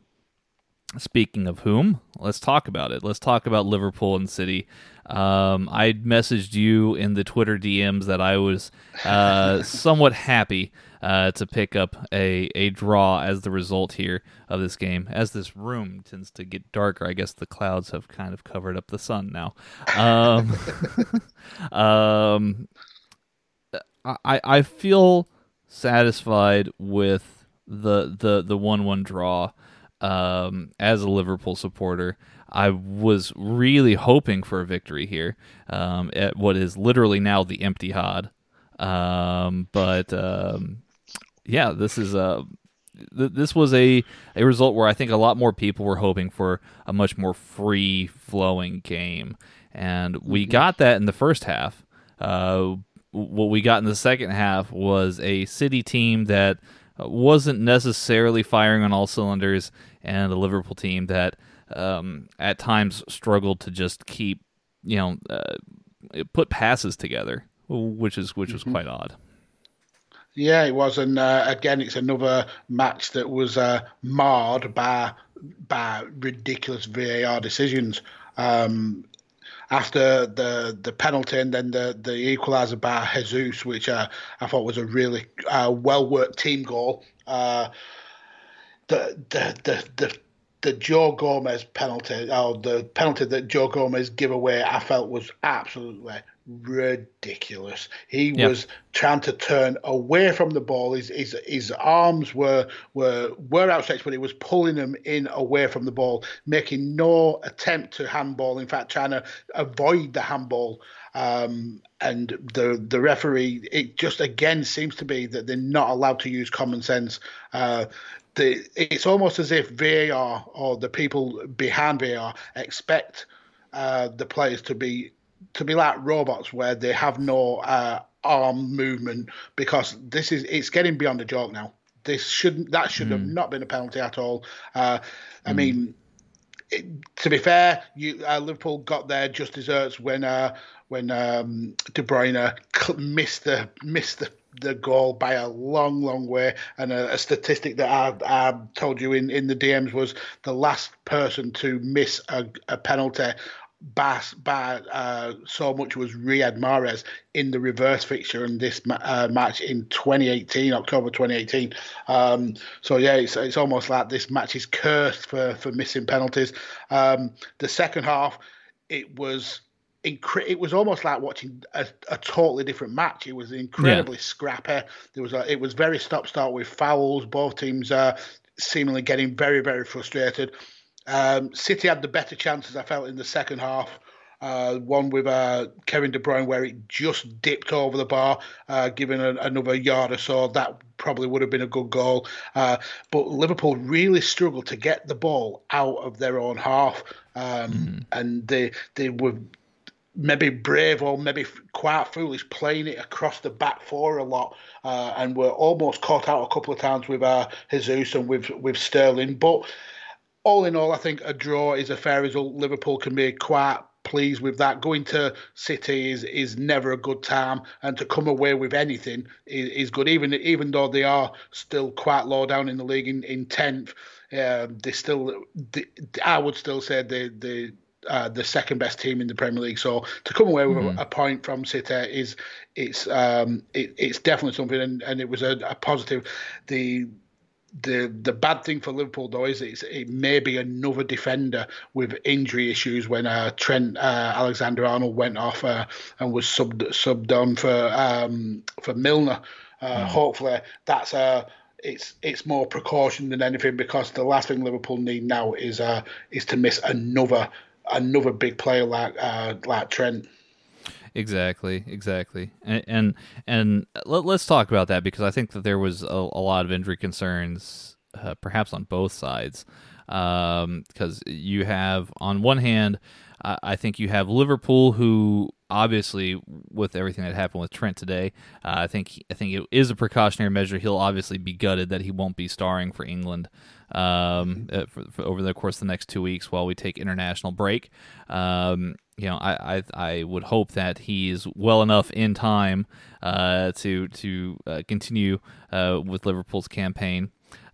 S1: speaking of whom, let's talk about it. Let's talk about Liverpool and City. Um, I messaged you in the Twitter DMs that I was uh, somewhat happy uh, to pick up a, a draw as the result here of this game. As this room tends to get darker, I guess the clouds have kind of covered up the sun now. Um, um, I I feel satisfied with the the the one one draw. Um, as a Liverpool supporter, I was really hoping for a victory here um, at what is literally now the Etihad. Um, but um, yeah, this is a th- this was a a result where I think a lot more people were hoping for a much more free flowing game, and we mm-hmm. got that in the first half. Uh, what we got in the second half was a City team that wasn't necessarily firing on all cylinders, and a Liverpool team that um, at times struggled to just keep, you know, uh, put passes together, which is which was mm-hmm. quite odd.
S3: Yeah, it was, and uh, again, it's another match that was uh, marred by by ridiculous VAR decisions. Um, after the the penalty and then the the equaliser by Jesus, which uh, I thought was a really uh, well worked team goal. Uh, the the the the the Joe Gomez penalty, or the penalty that Joe Gomez gave away, I felt was absolutely ridiculous. He yep. was trying to turn away from the ball. His, his his arms were were were outstretched, but he was pulling them in away from the ball, making no attempt to handball. In fact, trying to avoid the handball. Um, and the the referee, it just again seems to be that they're not allowed to use common sense. Uh, the, it's almost as if VAR or the people behind VAR expect uh, the players to be to be like robots where they have no uh, arm movement because this is it's getting beyond a joke now. This shouldn't that should mm. have not been a penalty at all. Uh, I mm. mean, it, to be fair, you uh, Liverpool got their just desserts when uh, when um, De Bruyne missed the missed the the goal by a long, long way. And a, a statistic that I, I, told you in, in the DMs was the last person to miss a, a penalty by, by uh, so much was Riyad Mahrez in the reverse fixture in this uh, match in 2018, October 2018. Um, so yeah, it's it's almost like this match is cursed for for missing penalties. Um, the second half, it was. Incre- it was almost like watching a, a totally different match. It was incredibly yeah. scrappy. There was a, it was very stop start with fouls. Both teams uh, seemingly getting very very frustrated. Um, City had the better chances, I felt, in the second half. Uh, one with uh, Kevin De Bruyne where it just dipped over the bar, uh, giving a, another yard or so. That probably would have been a good goal. Uh, but Liverpool really struggled to get the ball out of their own half, um, mm. and they they were maybe brave or maybe quite foolish playing it across the back four a lot, uh, and were almost caught out a couple of times with uh, Jesus and with with Sterling, but all in all, I think a draw is a fair result. Liverpool can be quite pleased with that. Going to City is is never a good time, and to come away with anything is, is good. Even even though they are still quite low down in the league in in tenth, um, they still they, I would still say they they. Uh, the second best team in the Premier League, so to come away with mm-hmm. a, a, point from City is it's um, it, it's definitely something, and, and it was a, a positive. The the the bad thing for Liverpool though is it's, it may be another defender with injury issues when uh, Trent uh, Alexander Arnold went off uh, and was subbed subbed on for um, for Milner. Mm. Hopefully that's a it's it's more precaution than anything because the last thing Liverpool need now is uh is to miss another another big player like uh, like Trent.
S1: Exactly, exactly, and and, and let, us talk about that because I think that there was a, a lot of injury concerns, uh, perhaps on both sides, because um, you have on one hand, uh, I think you have Liverpool who obviously with everything that happened with Trent today, uh, I think I think it is a precautionary measure. He'll obviously be gutted that he won't be starring for England um, uh, for, for over the course of the next two weeks while we take international break. Um, you know, I, I, I would hope that he's well enough in time uh, to to uh, continue uh, with Liverpool's campaign.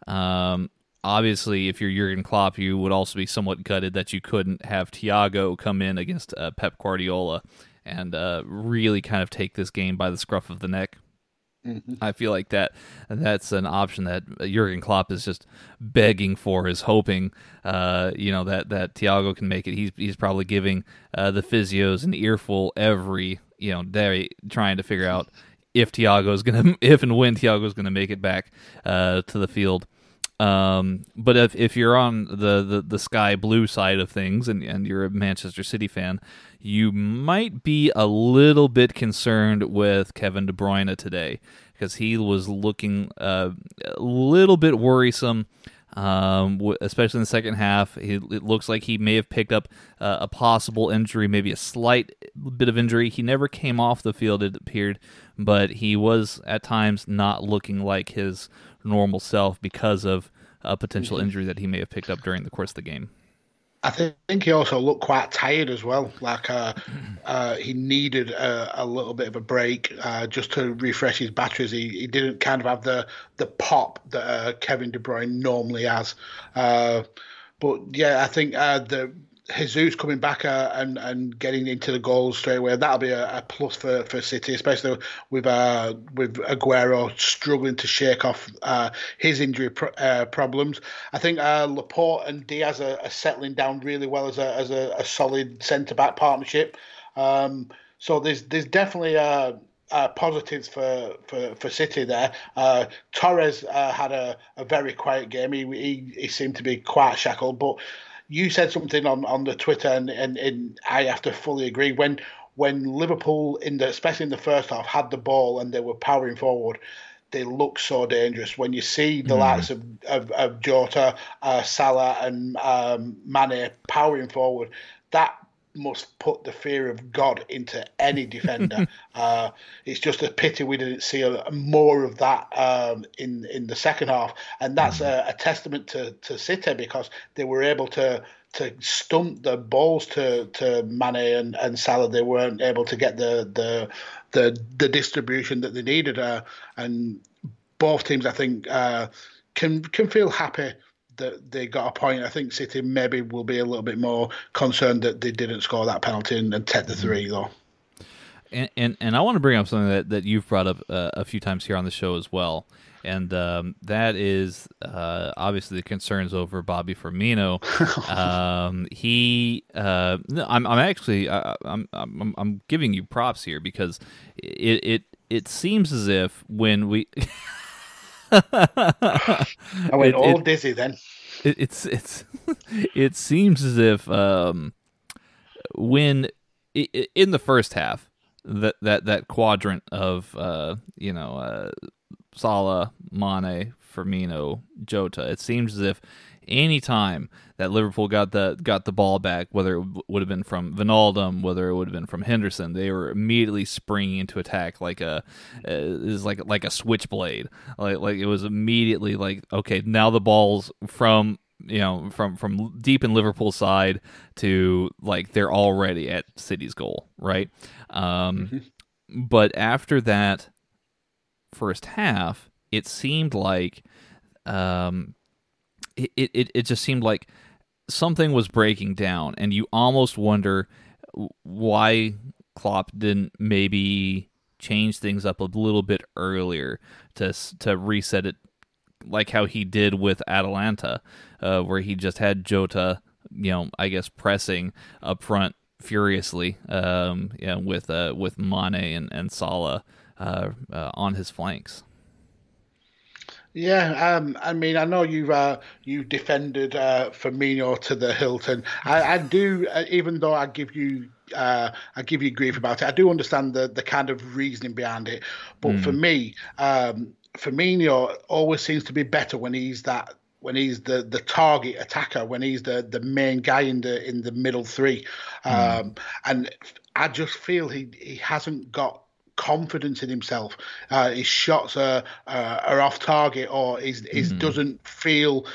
S1: Um, obviously, if you're Jurgen Klopp, you would also be somewhat gutted that you couldn't have Thiago come in against uh, Pep Guardiola and uh, really kind of take this game by the scruff of the neck. Mm-hmm. I feel like that that's an option that Jurgen Klopp is just begging for, is hoping, uh, you know, that that Thiago can make it. He's he's probably giving uh, the physios an earful every you know day, trying to figure out if Thiago's gonna, if and when Thiago's gonna make it back uh, to the field. Um, but if if you're on the, the, the sky blue side of things and, and you're a Manchester City fan, you might be a little bit concerned with Kevin De Bruyne today because he was looking uh, a little bit worrisome. Um, especially in the second half, it looks like he may have picked up uh, a possible injury, maybe a slight bit of injury. He never came off the field, it appeared, but he was at times not looking like his normal self because of a potential injury that he may have picked up during the course of the game.
S3: I think he also looked quite tired as well. Like uh, uh, he needed a, a, little bit of a break uh, just to refresh his batteries. He, he didn't kind of have the the pop that uh, Kevin De Bruyne normally has. Uh, but yeah, I think uh, the Jesus coming back uh, and and getting into the goals straight away, that'll be a, a plus for, for City, especially with uh, with Aguero struggling to shake off uh, his injury uh, problems. I think uh, Laporte and Dias are, are, settling down really well as a as a, a solid centre back partnership. Um, so there's there's definitely uh, uh, positives for, for, for City there. Uh, Torres uh, had a, a very quiet game. He, he, he seemed to be quite shackled, but you said something on, on the Twitter, and, and, and I have to fully agree. When when Liverpool, in the especially in the first half, had the ball and they were powering forward, they look so dangerous. When you see the mm. likes of, of, of Jota, uh, Salah, and um, Mane powering forward, that must put the fear of God into any defender. uh, it's just a pity we didn't see a, more of that um, in in the second half, and that's a, a, testament to to City because they were able to to stunt the balls to to Mane and, and Salah. They weren't able to get the the the, the distribution that they needed, uh, and both teams, I think, uh, can can feel happy that they got a point. I think City maybe will be a little bit more concerned that they didn't score that penalty and, and take the mm-hmm. three though.
S1: And, and, and I want to bring up something that, that you've brought up uh, a few times here on the show as well, and um, that is uh, obviously the concerns over Bobby Firmino. um, he, uh, I'm, I'm actually, I, I'm, I'm, I'm giving you props here because it, it, it seems as if when we.
S3: I went it, all it, dizzy then.
S1: It, it's it's it seems as if um, when in the first half that that that quadrant of uh, you know uh, Salah, Mane, Firmino, Jota, it seems as if any time that Liverpool got the got the ball back, whether it would have been from Wijnaldum, whether it would have been from Henderson, they were immediately springing into attack like a uh, is like like a switchblade. Like like it was immediately like okay, now the ball's from you know from from deep in Liverpool side to like they're already at City's goal, right? Um, mm-hmm. But after that first half, it seemed like um, it, it, it just seemed like something was breaking down, and you almost wonder why Klopp didn't maybe change things up a little bit earlier to to reset it, like how he did with Atalanta, uh, where he just had Jota, you know, I guess pressing up front furiously, um, yeah, with uh, with Mane and and Salah uh, uh, on his flanks.
S3: Yeah, um, I mean, I know you uh, you defended uh, Firmino to the Hilton. I, I do, uh, even though I give you uh, I give you grief about it. I do understand the the kind of reasoning behind it, but mm. for me, um, Firmino always seems to be better when he's that when he's the the target attacker, when he's the the main guy in the in the middle three, mm. um, and I just feel he he hasn't got confidence in himself. Uh, his shots are uh, are off target, or he mm-hmm. doesn't feel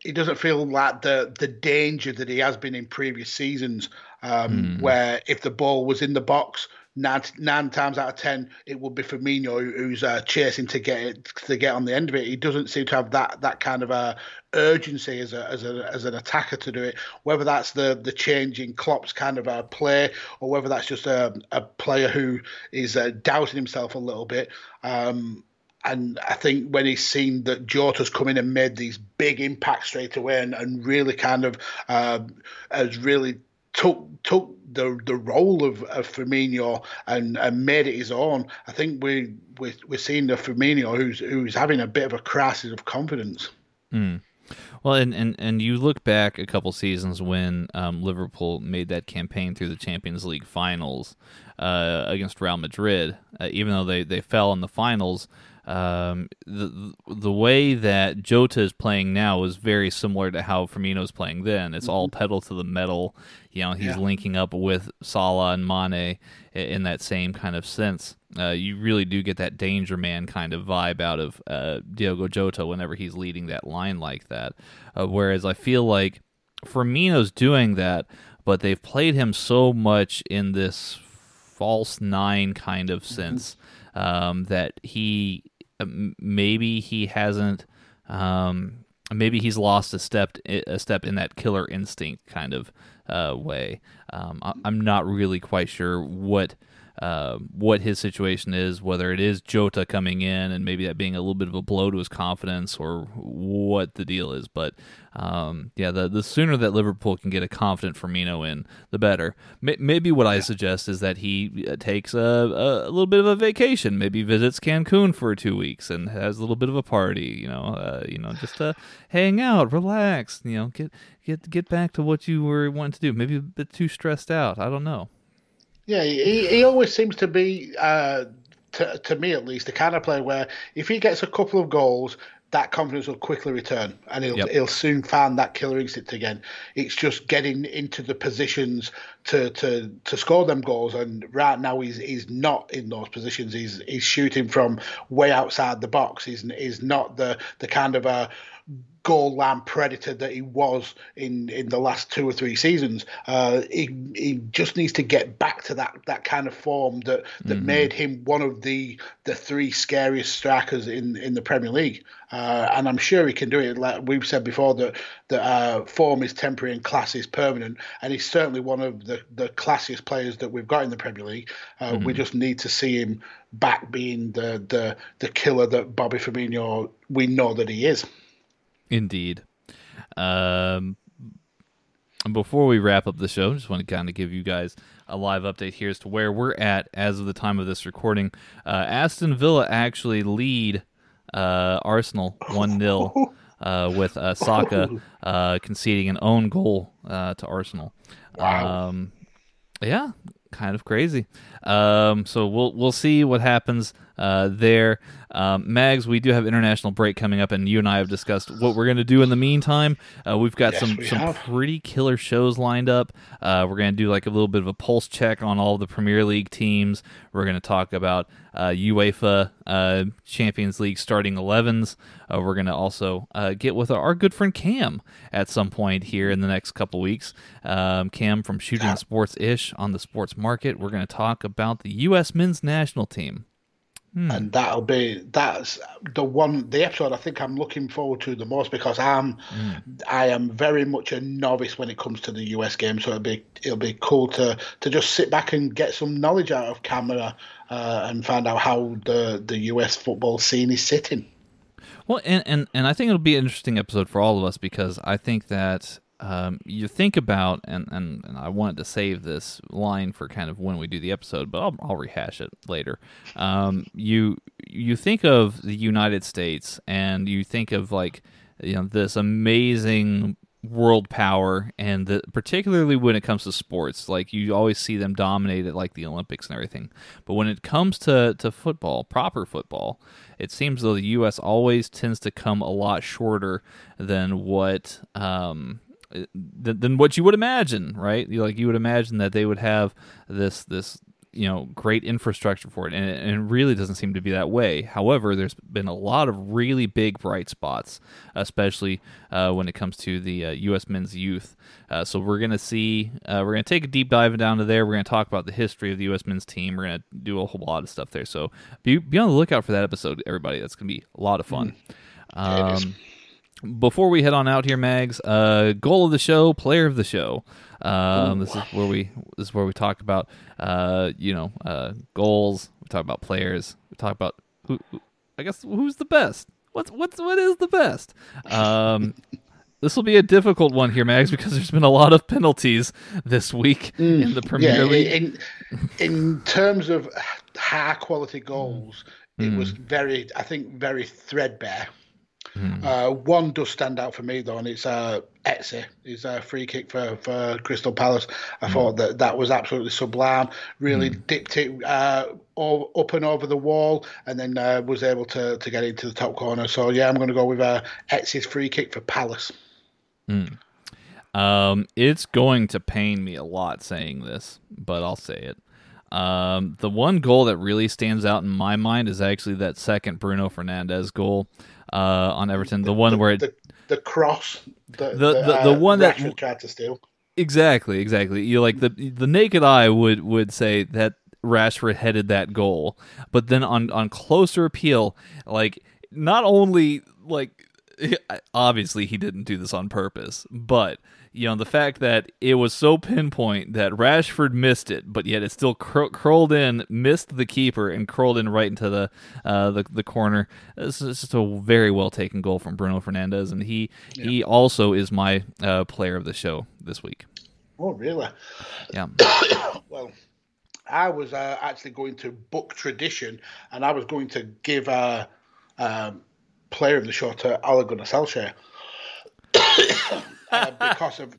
S3: he doesn't feel like the the danger that he has been in previous seasons, um, mm. where if the ball was in the box, nine, nine times out of ten it would be Firmino who's uh, chasing to get it to get on the end of it. He doesn't seem to have that that kind of a urgency as a as a as an attacker to do it. Whether that's the the change in Klopp's kind of a play, or whether that's just a a player who is uh, doubting himself a little bit. Um, and I think when he's seen that Jota's come in and made these big impacts straight away and, and really kind of uh, has really took took the the role of, of Firmino and, and made it his own. I think we we we're seeing the Firmino who's who's having a bit of a crisis of confidence.
S1: Mm. Well, and, and, and you look back a couple seasons when um, Liverpool made that campaign through the Champions League finals uh, against Real Madrid, uh, even though they, they fell in the finals um, the the way that Jota is playing now is very similar to how Firmino's playing then. It's mm-hmm. all pedal to the metal. You know, he's yeah. linking up with Salah and Mane in that same kind of sense. Uh, you really do get that danger man kind of vibe out of uh, Diogo Jota whenever he's leading that line like that. Uh, whereas I feel like Firmino's doing that, but they've played him so much in this false nine kind of mm-hmm. sense um, that he maybe he hasn't um, maybe he's lost a step a step in that killer instinct kind of uh, way. Um, I, am not really quite sure what uh, what his situation is, whether it is Jota coming in and maybe that being a little bit of a blow to his confidence or what the deal is. But um, yeah, the the sooner that Liverpool can get a confident Firmino in, the better. M- maybe what I suggest is that he uh, takes a, a, a, little bit of a vacation, maybe visits Cancun for two weeks and has a little bit of a party. You know, uh, you know, just to hang out, relax. You know, get get get back to what you were wanting to do. Maybe a bit too stressed out. I don't know.
S3: Yeah, he, he always seems to be, uh, to, to me at least, the kind of player where if he gets a couple of goals, that confidence will quickly return and he'll, yep. he'll soon find that killer instinct again. It's just getting into the positions to, to, to score them goals. And right now he's he's not in those positions. He's he's shooting from way outside the box. He's, he's not the, the kind of a goal line predator that he was in in the last two or three seasons. Uh, he he just needs to get back to that that kind of form that that mm-hmm. made him one of the the three scariest strikers in in the Premier League. Uh, and I'm sure he can do it. Like we've said before, that that uh, form is temporary and class is permanent, and he's certainly one of the the classiest players that we've got in the Premier League. Uh, mm-hmm. We just need to see him back being the the the killer that Bobby Firmino we know that he is.
S1: Indeed. Um, before we wrap up the show, just want to kind of give you guys a live update here as to where we're at as of the time of this recording. Uh, Aston Villa actually lead uh, Arsenal 1 0 uh, with uh, Saka uh, conceding an own goal uh, to Arsenal. Wow. Um, yeah, kind of crazy. Um, so we'll we'll see what happens uh, there. Um, Mags, we do have international break coming up, and you and I have discussed what we're going to do in the meantime. Uh, we've got yes, some we some have. pretty killer shows lined up. Uh, we're going to do like a little bit of a pulse check on all the Premier League teams. We're going to talk about uh, UEFA uh, Champions League starting 11s. Uh, we're going to also uh, get with our good friend Cam at some point here in the next couple weeks. Um, Cam from Shooting Sports Ish on the Sports Market. We're going to talk about the U.S. men's national team.
S3: Hmm. And that'll be that's the one the episode I think I'm looking forward to the most because I'm hmm. I am very much a novice when it comes to the US game, so it'll be it'll be cool to to just sit back and get some knowledge out of camera uh, and find out how the the US football scene is sitting.
S1: Well, and, and and I think it'll be an interesting episode for all of us because I think that um, you think about, and, and, and, I wanted to save this line for kind of when we do the episode, but I'll, I'll rehash it later. Um, you you think of the United States, and you think of like you know this amazing world power, and the, particularly when it comes to sports, like you always see them dominate at like the Olympics and everything. But when it comes to to football, proper football, it seems though the U.S. always tends to come a lot shorter than what um, than what you would imagine, right? Like you would imagine that they would have this this you know great infrastructure for it and, it, and it really doesn't seem to be that way. However there's been a lot of really big bright spots especially uh, when it comes to the uh, us men's youth. Uh, so we're going to see uh, we're going to take a deep dive down to there. We're going to talk about the history of the us men's team. We're going to do a whole lot of stuff there. So be, be on the lookout for that episode everybody. That's going to be a lot of fun. Mm. um, before we head on out here, Mags, uh, goal of the show, player of the show. Um, this is where we this is where we talk about uh, you know uh, goals. We talk about players. We talk about who, I guess who's the best. What's what's what is the best? Um, this will be a difficult one here, Mags, because there's been a lot of penalties this week mm, in the Premier yeah, League.
S3: In, in terms of high quality goals, mm. it was very, I think, very threadbare. Mm. Uh, one does stand out for me though, and it's uh, Eze. His uh, free kick for, for Crystal Palace. I mm. thought that that was absolutely sublime. Really mm. dipped it uh, up and over the wall, and then uh, was able to to get into the top corner. So yeah, I'm going to go with uh, Eze's free kick for Palace.
S1: Mm. Um, it's going to pain me a lot saying this, but I'll say it. Um, the one goal that really stands out in my mind is actually that second Bruno Fernandes goal uh, on Everton. The one where it,
S3: the, the cross, the
S1: the, the, the, the uh, one that
S3: tried to steal.
S1: Exactly, exactly. You like the the naked eye would would say that Rashford headed that goal, but then on on closer appeal, like not only like obviously he didn't do this on purpose, but you know the fact that it was so pinpoint that Rashford missed it, but yet it still cur- curled in, missed the keeper, and curled in right into the uh, the, the corner. This is just a very well taken goal from Bruno Fernandes, and he yeah. he also is my uh, player of the show this week.
S3: Oh, really?
S1: Yeah.
S3: well, I was uh, actually going to book tradition, and I was going to give a, a player of the show to Ole Gunnar Solskjaer. Uh, because of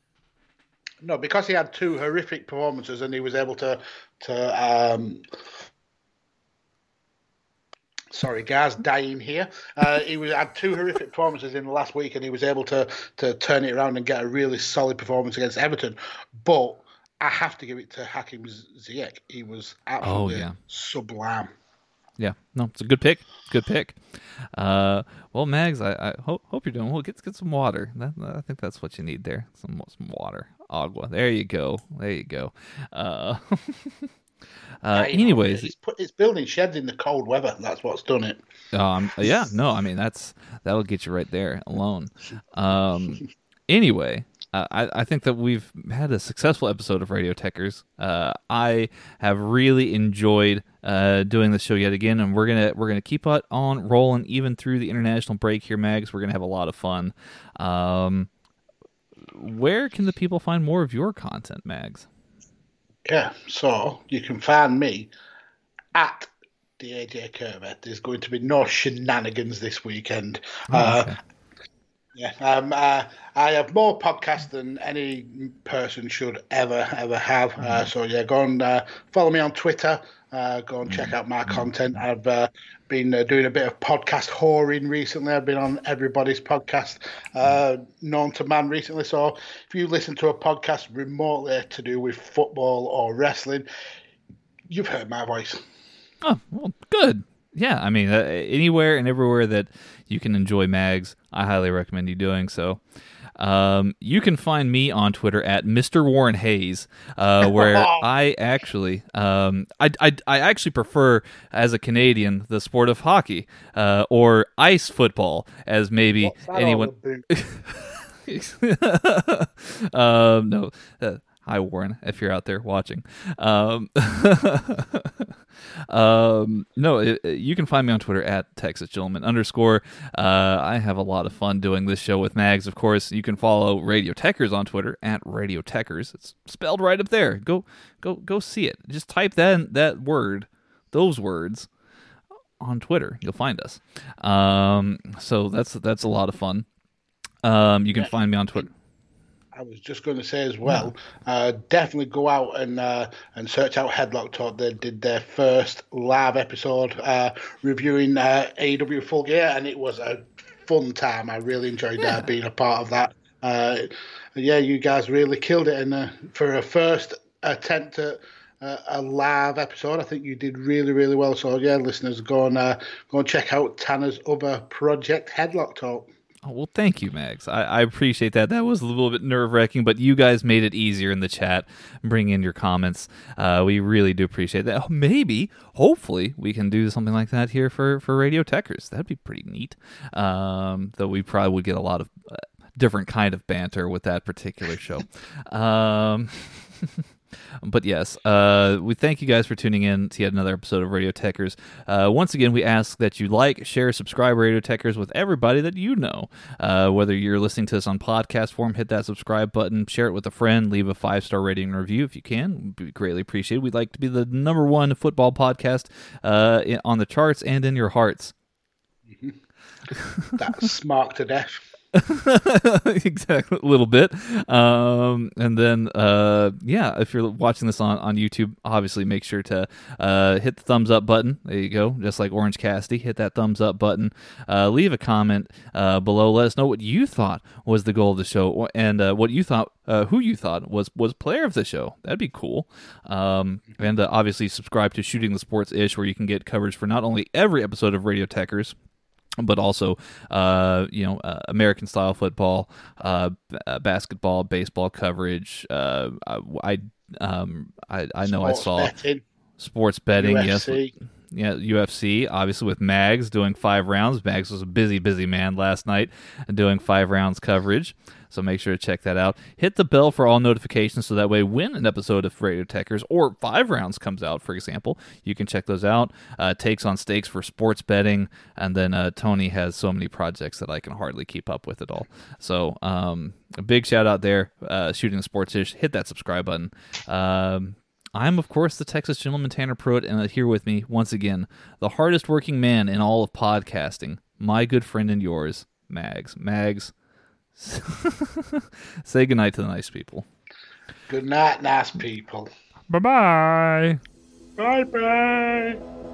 S3: no, because he had two horrific performances and he was able to to um, sorry, guys, dying here. Uh, he was had two horrific performances in the last week, and he was able to to turn it around and get a really solid performance against Everton. But I have to give it to Hakim Ziyech. He was absolutely oh, yeah. sublime.
S1: Yeah, no, it's a good pick. Good pick. Uh, well, Mags, I, I hope, hope you're doing well. Get get some water. That, I think that's what you need there. Some some water, agua. There you go. There you go. Uh, uh, anyways,
S3: it's, put, it's building sheds in the cold weather. That's what's done it.
S1: Um, yeah, no, I mean that's that'll get you right there alone. Um, anyway, uh, I, I, think that we've had a successful episode of Radio Tekkers. Uh, I have really enjoyed uh, doing this show yet again, and we're gonna we're gonna keep it on rolling even through the international break here, Mags. We're gonna have a lot of fun. Um, where can the people find more of your content, Mags?
S3: Yeah, so you can find me at the AJ Curve. There's going to be no shenanigans this weekend. Oh, okay. Yeah, um, uh, I have more podcasts than any person should ever ever have. Uh, mm-hmm. so yeah, go and uh, follow me on Twitter. Uh, go and check out my mm-hmm. content. I've uh, been uh, doing a bit of podcast whoring recently. I've been on everybody's podcast, known to man recently. So if you listen to a podcast remotely to do with football or wrestling, you've heard my voice.
S1: Oh, well, good. Yeah, I mean, anywhere and everywhere that you can enjoy mags, I highly recommend you doing so. Um, you can find me on Twitter at Mr. Warren Hayes, uh, where I actually, um, I, I, I, actually prefer as a Canadian the sport of hockey uh, or ice football, as maybe anyone. um, no. Uh, Hi, Warren, if you're out there watching. Um, um, no, it, it, you can find me on Twitter at Texas Gentleman underscore. Uh, I have a lot of fun doing this show with Mags. Of course, you can follow Radio Tekkers on Twitter at Radio Tekkers. It's spelled right up there. Go, go, go see it. Just type that that word, those words, on Twitter. You'll find us. Um, so that's that's a lot of fun. Um, you can find me on Twitter.
S3: I was just going to say as well, uh, definitely go out and uh, and search out Headlock Talk. They did their first live episode uh, reviewing uh, AEW Full Gear, and it was a fun time. I really enjoyed uh, yeah. being a part of that. Uh, yeah, you guys really killed it, and uh, for a first attempt at a live episode. I think you did really, really well. So yeah, listeners, go and uh, go and check out Tanner's other project, Headlock Talk.
S1: Oh, well, thank you, Mags. I, I, appreciate that. That was a little bit nerve wracking, but you guys made it easier in the chat. Bring in your comments. Uh, we really do appreciate that. Maybe, hopefully, we can do something like that here for, for Radio Tekkers. That'd be pretty neat. Um, though we probably would get a lot of uh, different kind of banter with that particular show. um, but yes, uh, we thank you guys for tuning in to yet another episode of Radio Tekkers. Uh, once again, we ask that you like, share, subscribe Radio Tekkers with everybody that you know. Uh, whether you're listening to us on podcast form, hit that subscribe button, share it with a friend, leave a five star rating and review if you can. We'd greatly appreciated. We'd like to be the number one football podcast uh, on the charts and in your hearts.
S3: That's smart to death.
S1: exactly a little bit. Um, and then uh, yeah if you're watching this on, on youtube obviously make sure to uh, hit the thumbs up button. There you go just like orange Cassidy hit that thumbs up button. Uh, leave a comment uh, below. Let us know what you thought was the goal of the show and uh, what you thought uh, who you thought was was player of the show. That'd be cool. Um, and obviously subscribe to shooting the sports ish where you can get coverage for not only every episode of radio tekkers but also uh, you know uh, American style football, uh, uh basketball, baseball coverage. Uh, I um, I, I know sports I saw betting. sports betting. Yes, yeah, UFC, obviously with Mags doing five rounds. Mags was a busy, busy man last night doing five rounds coverage. So make sure to check that out. Hit the bell for all notifications so that way when an episode of Radio Tekkers or five rounds comes out, for example, you can check those out. Uh, takes on stakes for sports betting. And then uh, Tony has so many projects that I can hardly keep up with it all. So um, a big shout out there, uh, Shooting the Sports Ish. Hit that subscribe button. Um, I'm, of course, the Texas gentleman Tanner Pruitt, and uh, here with me, once again, the hardest working man in all of podcasting, my good friend and yours, Mags. Mags, say goodnight to the nice people.
S3: Good night, nice people.
S1: Bye bye.
S3: Bye bye.